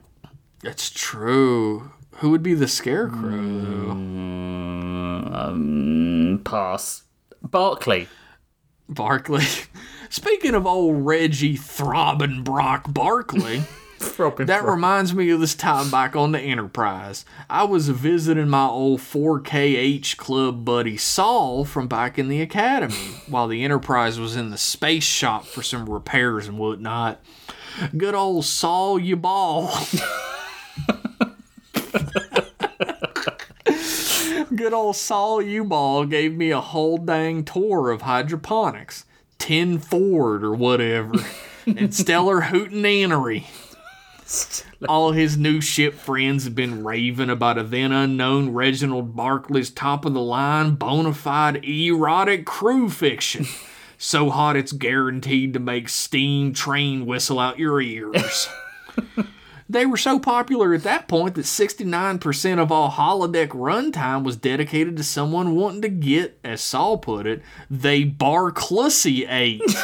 A: That's true. Who would be the scarecrow, though?
B: Um, pass. Barclay.
A: Barclay. Speaking of old Reggie Throbbing Brock Barclay, that reminds me of this time back on the Enterprise. I was visiting my old 4KH club buddy Saul from back in the Academy while the Enterprise was in the space shop for some repairs and whatnot. Good old Saul, you ball. Good old Saul U-Ball gave me a whole dang tour of hydroponics, Tin Ford or whatever, and Stellar Hootenannery. All his new ship friends have been raving about a then unknown Reginald Barclay's top of the line, bona fide erotic crew fiction. So hot it's guaranteed to make steam train whistle out your ears. They were so popular at that point that 69% of all holodeck runtime was dedicated to someone wanting to get, as Saul put it, they Barclussy ate.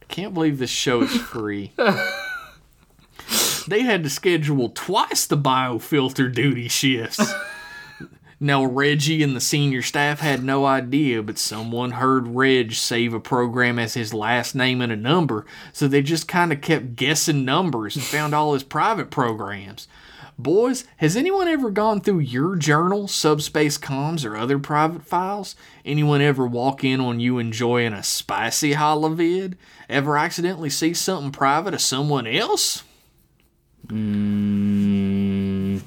A: I can't believe this show is free. they had to schedule twice the biofilter duty shifts. Now, Reggie and the senior staff had no idea, but someone heard Reg save a program as his last name and a number, so they just kind of kept guessing numbers and found all his private programs. Boys, has anyone ever gone through your journal, subspace comms, or other private files? Anyone ever walk in on you enjoying a spicy holovid? Ever accidentally see something private of someone else?
B: Mm,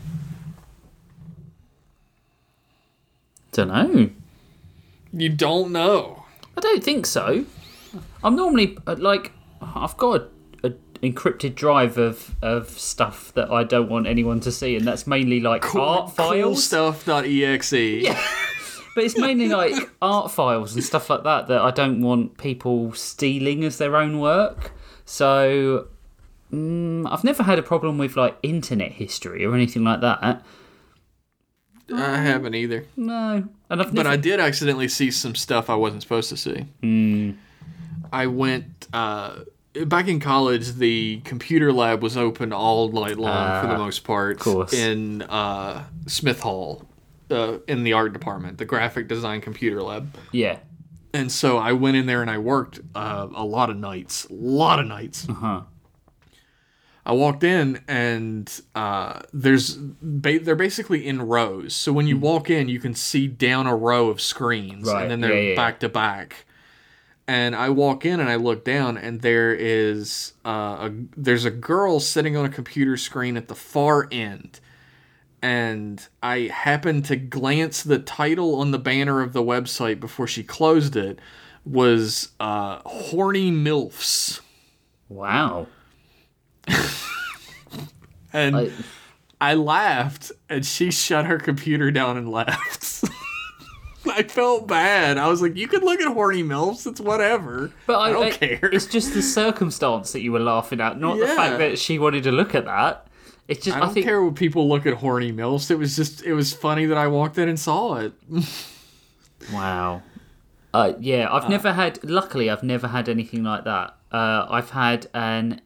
B: don't know.
A: You don't know.
B: I don't think so. I'm normally uh, like I've got a, a encrypted drive of of stuff that I don't want anyone to see, and that's mainly like art files.
A: Coolstuff.exe. Yeah.
B: But it's mainly like art files and stuff like that that I don't want people stealing as their own work. So mm, I've never had a problem with like internet history or anything like that.
A: I haven't either.
B: No, and
A: But. I did accidentally see some stuff I wasn't supposed to see.
B: Hmm.
A: I went uh, back in college. The computer lab was open all night long for the most part.
B: Ah, course.
A: In uh, Smith Hall, uh, in the art department, the graphic design computer lab.
B: yeah.
A: And so I went in there and I worked uh, a lot of nights, a lot of nights.
B: Uh-huh.
A: I walked in and uh, there's ba- they're basically in rows. So when you walk in, you can see down a row of screens,
B: Right,
A: and then they're
B: yeah, yeah.
A: back to back. And I walk in and I look down, and there is uh, a there's a girl sitting on a computer screen at the far end. And I happened to glance the title on the banner of the website before she closed it was uh, "Horny Milfs."
B: Wow.
A: And
B: I,
A: I laughed and she shut her computer down and left. I felt bad. I was like, you could look at horny milfs. It's whatever.
B: but I,
A: I don't
B: I-
A: care.
B: It's just the circumstance that you were laughing at, not the fact that she wanted to look at that. It's just
A: I
B: I,
A: don't
B: think
A: care when people look at horny milfs. It was just, it was funny that I walked in and saw it.
B: Wow. Uh, yeah, I've never had. Luckily, I've never had anything like that. Uh, I've had an.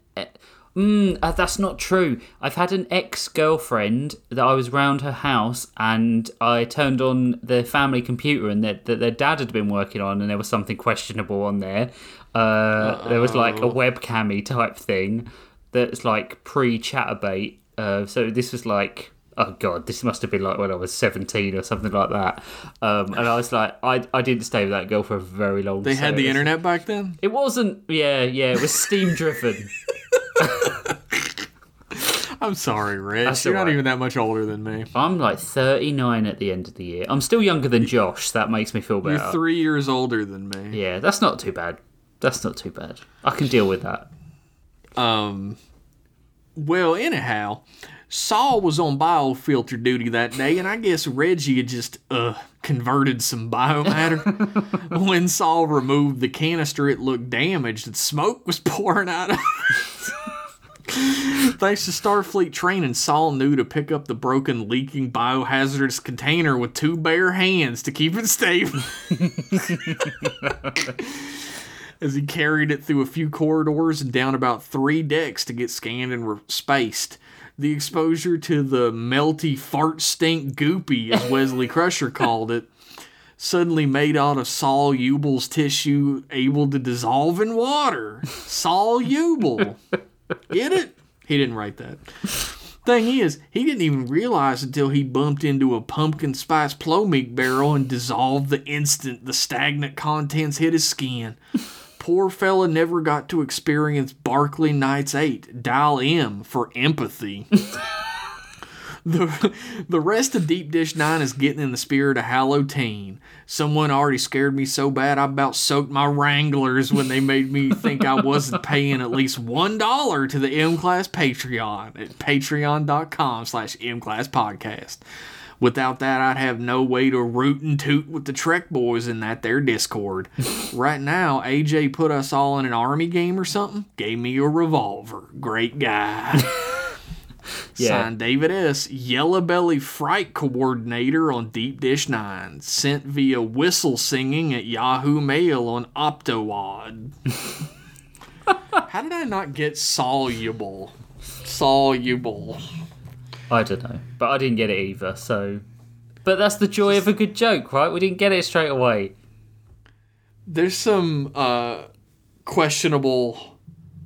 B: Mm, uh, that's not true. I've had an ex girlfriend that I was round her house and I turned on the family computer and that that their dad had been working on and there was something questionable on there. Uh, there was like a webcammy type thing that's like pre Chaturbate. Uh, so this was like oh god, this must have been like when I was seventeen or something like that. Um, and I was like, I I didn't stay with that girl for a very long. Time.
A: They had the
B: was-
A: internet back then.
B: It wasn't. Yeah, yeah. It was steam driven.
A: I'm sorry, Rich. You're not even that much older than me.
B: I'm like 39 at the end of the year. I'm still younger than Josh. That makes me feel better.
A: You're three years older than me.
B: yeah, that's not too bad. That's not too bad. I can deal with that.
A: Um, well, anyhow, Saul was on biofilter duty that day, and I guess Reggie had just uh converted some biomatter. when Saul removed the canister, it looked damaged, and smoke was pouring out of it. Thanks to Starfleet training, Saul knew to pick up the broken, leaking biohazardous container with two bare hands to keep it stable. as he carried it through a few corridors and down about three decks to get scanned and re- spaced. The exposure to the melty fart stink goopy, as Wesley Crusher called it, suddenly made out of Saul Ubel's tissue able to dissolve in water. Saul Ubel. Get it? He didn't write that. Thing is, he didn't even realize until he bumped into a pumpkin spice plomeek barrel and dissolved the instant the stagnant contents hit his skin. Poor fella never got to experience Barclay Nights 8. Dial M for empathy. the, the rest of Deep Dish 9 is getting in the spirit of Halloween. Someone already scared me so bad I about soaked my Wranglers when they made me think I wasn't paying at least $1 to the M-Class Patreon at patreon.com slash M-Class Podcast. Without that, I'd have no way to root and toot with the Trek boys in that there Discord. right now, AJ put us all in an army game or something. Gave me a revolver. Great guy.
B: Yeah.
A: Signed David S. Yellow Belly Fright Coordinator on Deep Dish 9. Sent via whistle singing at Yahoo Mail on Optowad. How did I not get soluble? Soluble.
B: I don't know, but I didn't get it either. So, but that's the joy of a good joke, right? We didn't get it straight away.
A: There's some uh, questionable,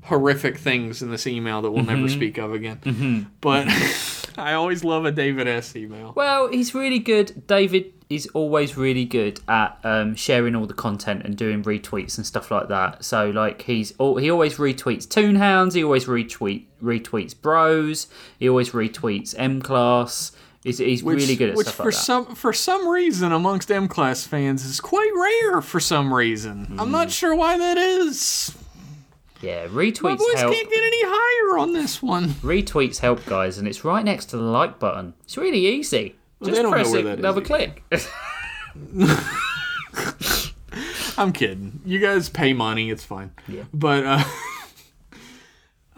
A: horrific things in this email that we'll never speak of again. But I always love a David S. email.
B: Well, he's really good. David is always really good at um, sharing all the content and doing retweets and stuff like that. So, like, he's all, he always retweets Toonhounds. He always retweet retweets Bros. He always retweets M Class. He's, he's
A: Which,
B: really good at
A: which
B: stuff
A: for
B: like that.
A: some for some reason amongst M class fans is quite rare for some reason. I'm
B: Hmm.
A: not sure why that is.
B: Yeah, retweets My
A: voice
B: help.
A: can't get any higher on this one.
B: Retweets help, guys, and it's right next to the like button. It's really easy.
A: Well,
B: Just
A: they don't know
B: press it, double click.
A: I'm kidding. You guys pay money, it's fine.
B: Yeah.
A: But uh,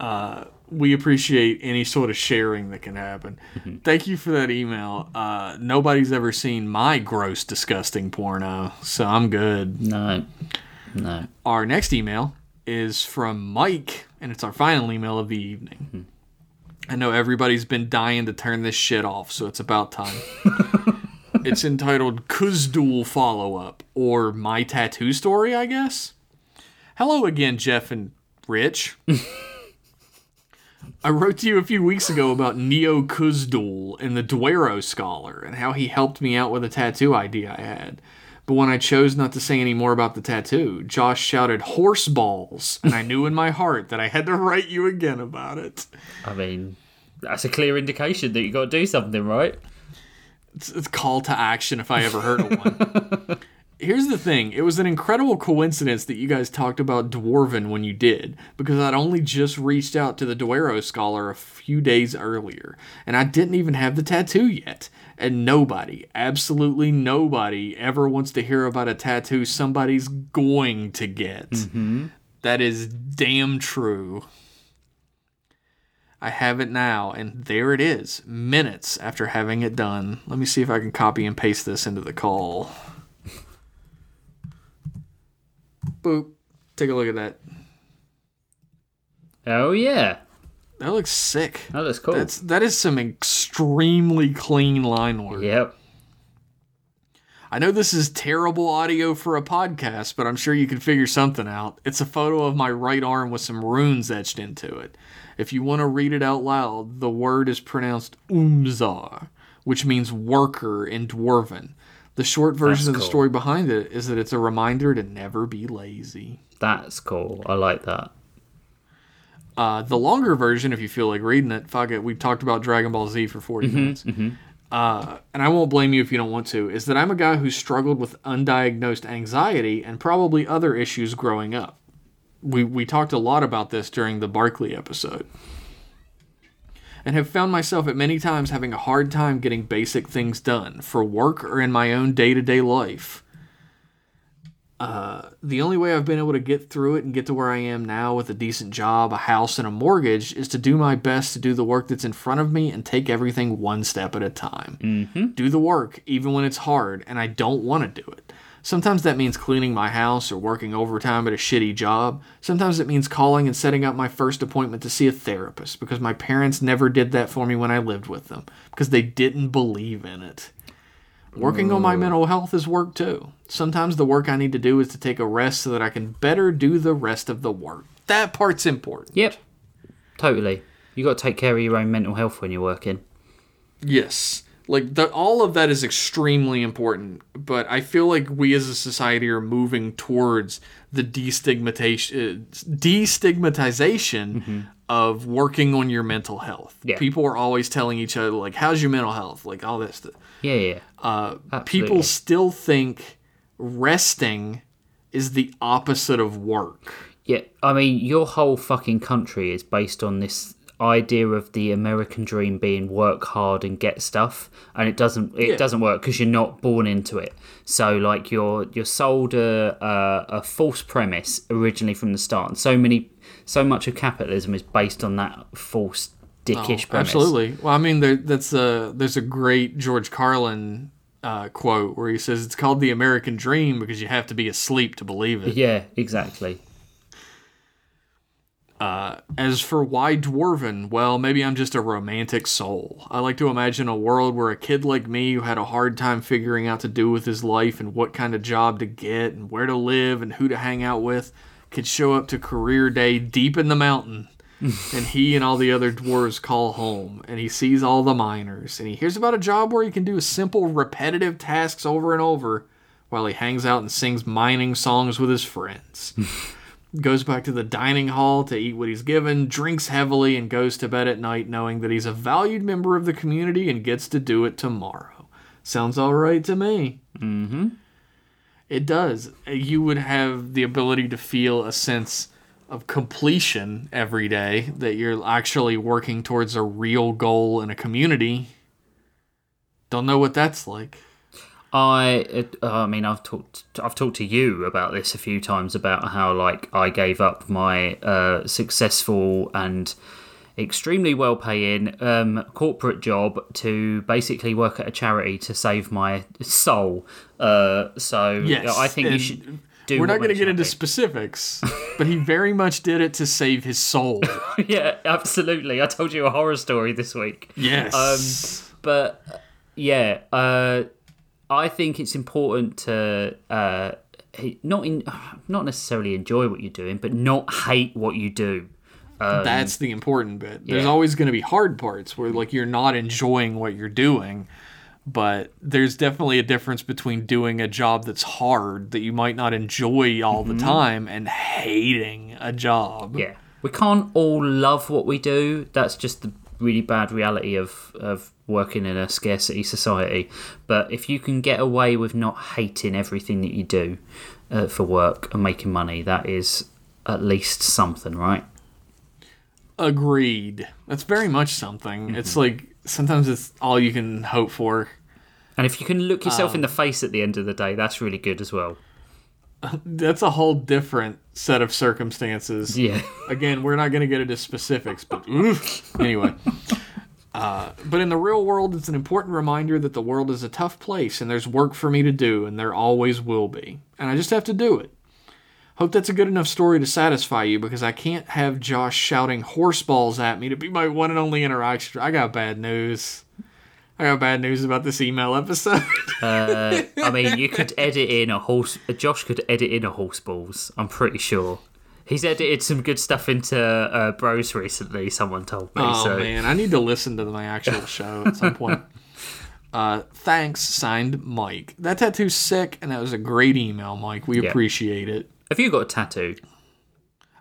A: uh, we appreciate any sort of sharing that can happen.
B: Mm-hmm.
A: Thank you for that email. Uh, nobody's ever seen my gross, disgusting porno, so I'm good.
B: no, no.
A: Our next email is from Mike, and it's our final email of the evening. I know everybody's been dying to turn this shit off, so it's about time. it's entitled Khuzdul Follow Up, or My Tattoo Story, I guess. Hello again, Jeff and Rich. I wrote to you a few weeks ago about Neo Khuzdul and the Dwarrow Scholar and how he helped me out with a tattoo idea I had. But when I chose not to say any more about the tattoo, Josh shouted horse balls, and I knew in my heart that I had to write you again about it.
B: I mean, that's a clear indication that you got to do something, right?
A: It's, it's call to action if I ever heard of one. Here's the thing: it was an incredible coincidence that you guys talked about dwarven when you did, because I'd only just reached out to the Dwarrow scholar a few days earlier, and I didn't even have the tattoo yet. And nobody, absolutely nobody, ever wants to hear about a tattoo somebody's going to get. Mm-hmm. That is damn true. I have it now, and there it is, minutes after having it done. Let me see if I can copy and paste this into the call. Boop. Take a look at that.
B: Oh yeah,
A: That looks sick.
B: that looks cool.
A: That's that is some extremely clean line work.
B: Yep.
A: I know this is terrible audio for a podcast, but I'm sure you can figure something out. It's a photo of my right arm with some runes etched into it. If you want to read it out loud, the word is pronounced Umzar, which means worker in Dwarven. The short version
B: That's
A: of the
B: cool.
A: story behind it is that it's a reminder to never be lazy.
B: That's cool. I like that.
A: Uh, the longer version, if you feel like reading it, fuck it. We've talked about Dragon Ball Z for 40 minutes. Uh, and I won't blame you if you don't want to, is that I'm a guy who struggled with undiagnosed anxiety and probably other issues growing up. We, we talked a lot about this during the Barclay episode. And have found myself at many times having a hard time getting basic things done for work or in my own day to day life. Uh, the only way I've been able to get through it and get to where I am now with a decent job, a house, and a mortgage is to do my best to do the work that's in front of me and take everything one step at a time. Mm-hmm. Do the work, even when it's hard and I don't want to do it. Sometimes that means cleaning my house or working overtime at a shitty job. Sometimes it means calling and setting up my first appointment to see a therapist because my parents never did that for me when I lived with them because they didn't believe in it. Working on my mental health is work too. Sometimes the work I need to do is to take a rest so that I can better do the rest of the work. That part's important.
B: Yep. Totally. You got to take care of your own mental health when you're working.
A: Yes. Like the, all of that is extremely important, but I feel like we as a society are moving towards the uh, destigmatization destigmatization of working on your mental health.
B: Yeah.
A: People are always telling each other like how's your mental health? Like all this stuff.
B: Yeah, yeah.
A: Uh, people still think resting is the opposite of work.
B: Yeah, I mean, your whole fucking country is based on this idea of the American dream being work hard and get stuff, and it doesn't. It
A: Yeah.
B: doesn't work because you're not born into it. So, like, you're you're sold a, a a false premise originally from the start, and so many, so much of capitalism is based on that false dickish premise.
A: Oh, Absolutely. Well, I mean, there, that's a there's a great George Carlin uh, quote where he says it's called the American dream because you have to be asleep to believe it.
B: Yeah, exactly.
A: As for why dwarven, well, maybe I'm just a romantic soul. I like to imagine a world where a kid like me who had a hard time figuring out to do with his life and what kind of job to get and where to live and who to hang out with could show up to career day deep in the mountain and he and all the other dwarves call home, and he sees all the miners, and he hears about a job where he can do simple, repetitive tasks over and over while he hangs out and sings mining songs with his friends. goes back to the dining hall to eat what he's given, drinks heavily, and goes to bed at night knowing that he's a valued member of the community and gets to do it tomorrow. Sounds all right to me.
B: Mm-hmm.
A: It does. You would have the ability to feel a sense of completion every day, that you're actually working towards a real goal in a community. Don't know what that's like.
B: I, it, I mean, I've talked, I've talked to you about this a few times about how like I gave up my uh, successful and extremely well paying um, corporate job to basically work at a charity to save my soul. Uh, so
A: Yes,
B: I think you should do.
A: We're not going to get into specifics, but he very much did it to save his soul.
B: yeah, absolutely. I told you a horror story this week.
A: Yes.
B: Um, but yeah, uh, I think it's important to uh, not in not necessarily enjoy what you're doing, but not hate what you do.
A: That's the important bit. There's
B: yeah.
A: always going to be hard parts where like you're not enjoying what you're doing, but there's definitely a difference between doing a job that's hard that you might not enjoy all the time and hating a job.
B: Yeah, we can't all love what we do. That's just the really bad reality of of working in a scarcity society. But if you can get away with not hating everything that you do uh, for work and making money, that is at least something, right?
A: Agreed. That's very much something. It's like sometimes it's all you can hope for.
B: And if you can look yourself in the face at the end of the day, that's really good as well.
A: That's a whole different set of circumstances.
B: Yeah.
A: Again, we're not going to get into specifics, but anyway. Uh, but in the real world, it's an important reminder that the world is a tough place and there's work for me to do, and there always will be. And I just have to do it. Hope that's a good enough story to satisfy you because I can't have Josh shouting horse balls at me to be my one and only interaction. I got bad news. I got bad news about this email episode.
B: Uh, I mean, you could edit in a horse. Josh could edit in a horse balls. I'm pretty sure. He's edited some good stuff into uh, Bros recently. Someone told me.
A: Oh
B: so
A: man, I need to listen to my actual show at some point. Uh, thanks, signed Mike. That tattoo's sick, and that was a great email, Mike. We
B: Yeah.
A: appreciate it.
B: Have you got a tattoo?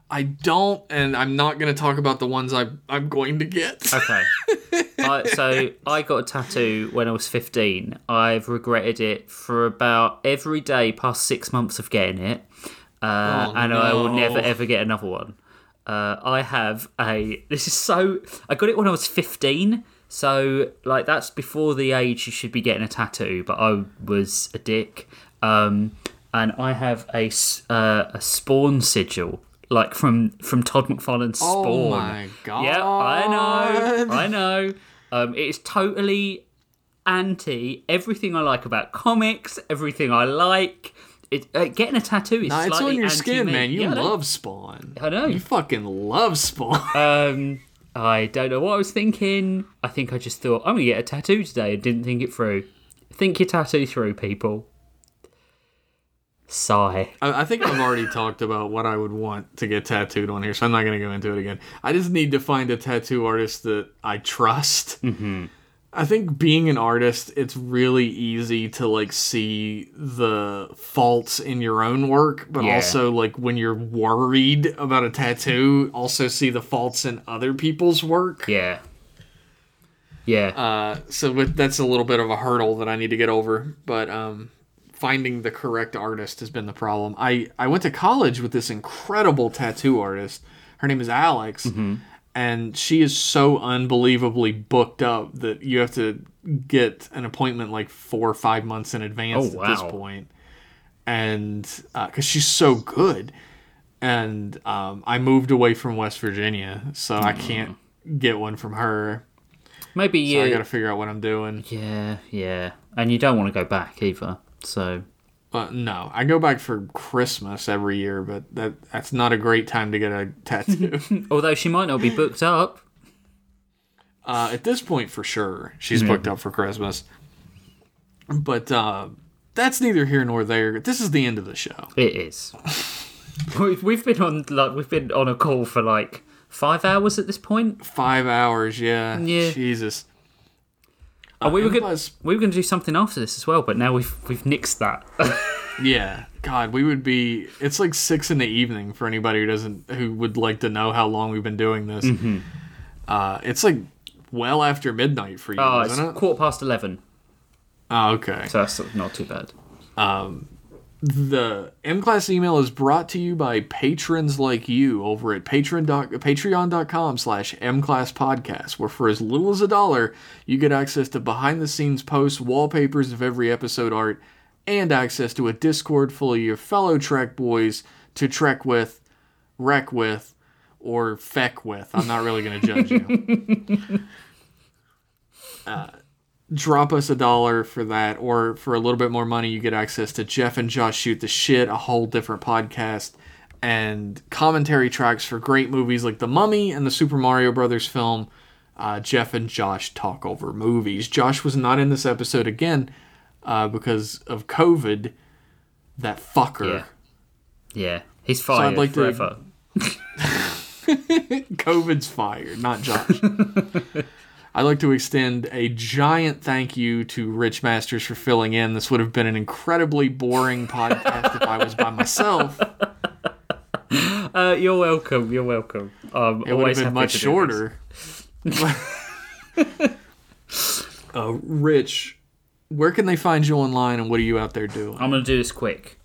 A: I don't, and I'm not going to talk about the ones I, I'm going to get.
B: Okay. I, so I got a tattoo when I was 15. I've regretted it for about every day past six months of getting it, uh,
A: Oh,
B: and I will never ever get another one. Uh, I have a. This is so. I got it when I was 15. So like that's before the age you should be getting a tattoo, but I was a dick. Um, and I have a uh, a spawn sigil. Like from from Todd McFarlane's Spawn.
A: Oh my god.
B: Yeah, I know. I know. Um, it's totally anti everything I like about comics, everything I like. It, uh, getting a tattoo is
A: Nah, it's on your skin, man. You
B: Yeah,
A: love Spawn.
B: I know.
A: You fucking love Spawn.
B: Um, I don't know what I was thinking. I think I just thought I'm gonna get a tattoo today and didn't think it through. Think your tattoo through, people. Sigh.
A: I, I think I've already talked about what I would want to get tattooed on here, so I'm not going to go into it again. I just need to find a tattoo artist that I trust. Mm-hmm. I think being an artist, it's really easy to like see the faults in your own work, but
B: Yeah.
A: also like when you're worried about a tattoo, also see the faults in other people's work.
B: Yeah. Yeah.
A: Uh, so with, that's a little bit of a hurdle that I need to get over. But um, finding the correct artist has been the problem. I, I went to college with this incredible tattoo artist. Her name is Alex. Mm-hmm. And she is so unbelievably booked up that you have to get an appointment like four or five months in advance
B: Oh,
A: at this point. And uh, because she's so good. And um, I moved away from West Virginia, so I mm. can't get one from her.
B: Maybe
A: So I got to figure out what I'm doing.
B: Yeah, yeah. And you don't want to go back either. So
A: Uh, no, I go back for Christmas every year, but that that's not a great time to get a tattoo.
B: although she might not be booked up.
A: uh, at this point, for sure, she's booked up for Christmas. But uh, that's neither here nor there. This is the end of the show.
B: It is. We've, we've been on like we've been on a call for like five hours at this point.
A: Five hours, yeah.
B: Yeah.
A: Jesus.
B: Oh, we were going we were going to do something after this as well, but now we've we've nixed that.
A: Yeah. God, we would be. It's like six in the evening for anybody who doesn't, who would like to know how long we've been doing this.
B: Mm-hmm.
A: Uh, it's like well after midnight for you,
B: oh, it's
A: it?
B: quarter past eleven,
A: Oh, okay.
B: so that's not too bad.
A: The M Class email is brought to you by patrons like you over at patreon doc- patreon.com slash mclasspodcast, where for as little as a dollar, you get access to behind the scenes posts, wallpapers of every episode art, and access to a Discord full of your fellow Trek boys to trek with, wreck with, or feck with. I'm not really going to judge you. Uh, drop us a dollar for that, or for a little bit more money, you get access to Jeff and Josh Shoot the Shit, a whole different podcast, and commentary tracks for great movies like The Mummy and the Super Mario Brothers film. Uh, Jeff and Josh talk over movies. Josh was not in this episode again uh, because of COVID. That fucker.
B: Yeah, yeah, he's fired
A: like to-
B: forever.
A: COVID's fired, not Josh. I'd like to extend a giant thank you to Rich Masters for filling in. This would have been an incredibly boring podcast if I was by myself.
B: Uh, you're welcome. You're welcome. Um,
A: It would have been much shorter. uh, Rich, where can they find you online and what are you out there doing?
B: I'm going to do this quick.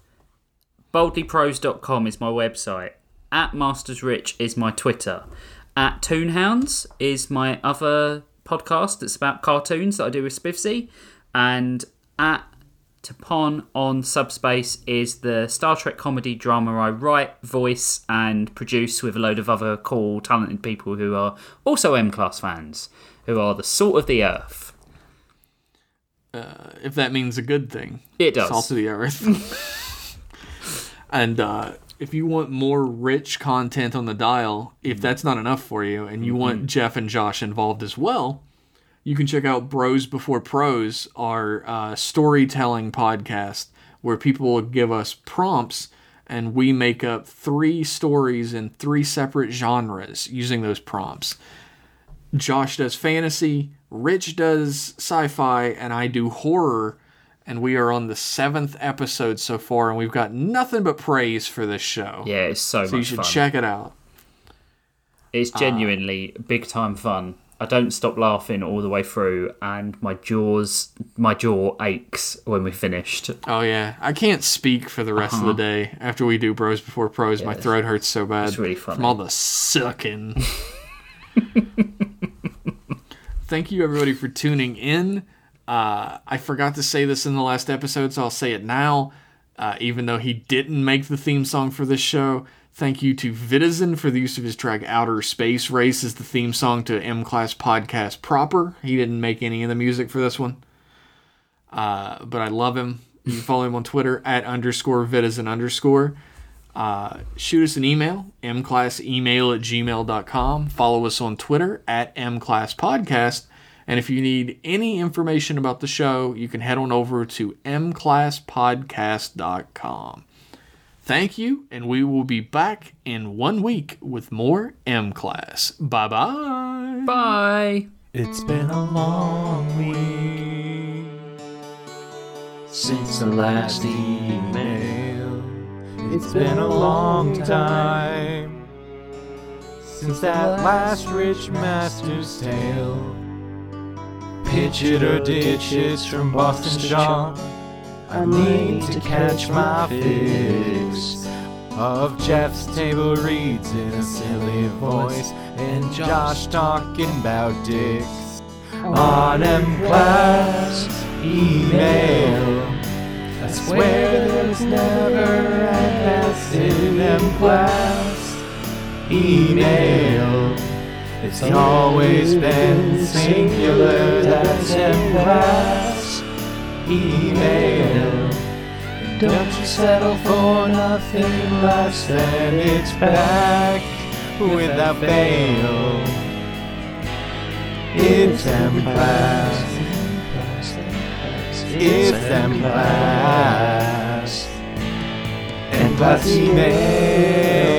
B: BoldlyPros.com is my website. At Masters Rich is my Twitter. At Toonhounds is my other podcast that's about cartoons that I do with Spiffsy. And at Tapon on Subspace is the Star Trek comedy drama I write, voice, and produce with a load of other cool, talented people who are also M Class fans, who are the salt of the earth.
A: Uh, if that means a good thing.
B: It does.
A: Salt of the earth. and uh, if you want more rich content on the dial, if that's not enough for you, and you want Jeff and Josh involved as well, you can check out Bros Before Pros, our uh, storytelling podcast, where people will give us prompts and we make up three stories in three separate genres using those prompts. Josh does fantasy, Rich does sci fi, and I do horror. And we are on the seventh episode so far, and we've got nothing but praise for this show.
B: Yeah, it's so,
A: so you should
B: fun.
A: check it out.
B: It's genuinely big time fun. I don't stop laughing all the way through, and my jaws, my jaw aches when we finished.
A: Oh, yeah. I can't speak for the rest of the day after we do Bros Before Pros. My throat hurts so bad.
B: Uh-huh. it's really funny.
A: From all the sucking. Thank you, everybody, for tuning in. Uh, I forgot to say this in the last episode, so I'll say it now. Uh, even though he didn't make the theme song for this show, thank you to Vitizen for the use of his track Outer Space Race as the theme song to M Class Podcast proper. He didn't make any of the music for this one. Uh, but I love him. You can follow him on Twitter at underscore Vitizen underscore. Uh, shoot us an email, mclassemail at gmail.com. Follow us on Twitter at mclasspodcast. And if you need any information about the show, you can head on over to mclasspodcast.com. Thank you, and we will be back in one week with more M Class. Bye bye.
B: Bye.
C: It's been a long week since the last email. It's been a long time since that last Rich Master's tale. Pitch it or ditch it from Boston Sean. I need to catch my fix of Jeff's table reads in a silly voice and Josh talking about dicks on M class email. I swear there's never an S in M class email. It's always been singular, that's M class email. Don't you settle for nothing less than it's back without fail. It's M. It's M class. M email.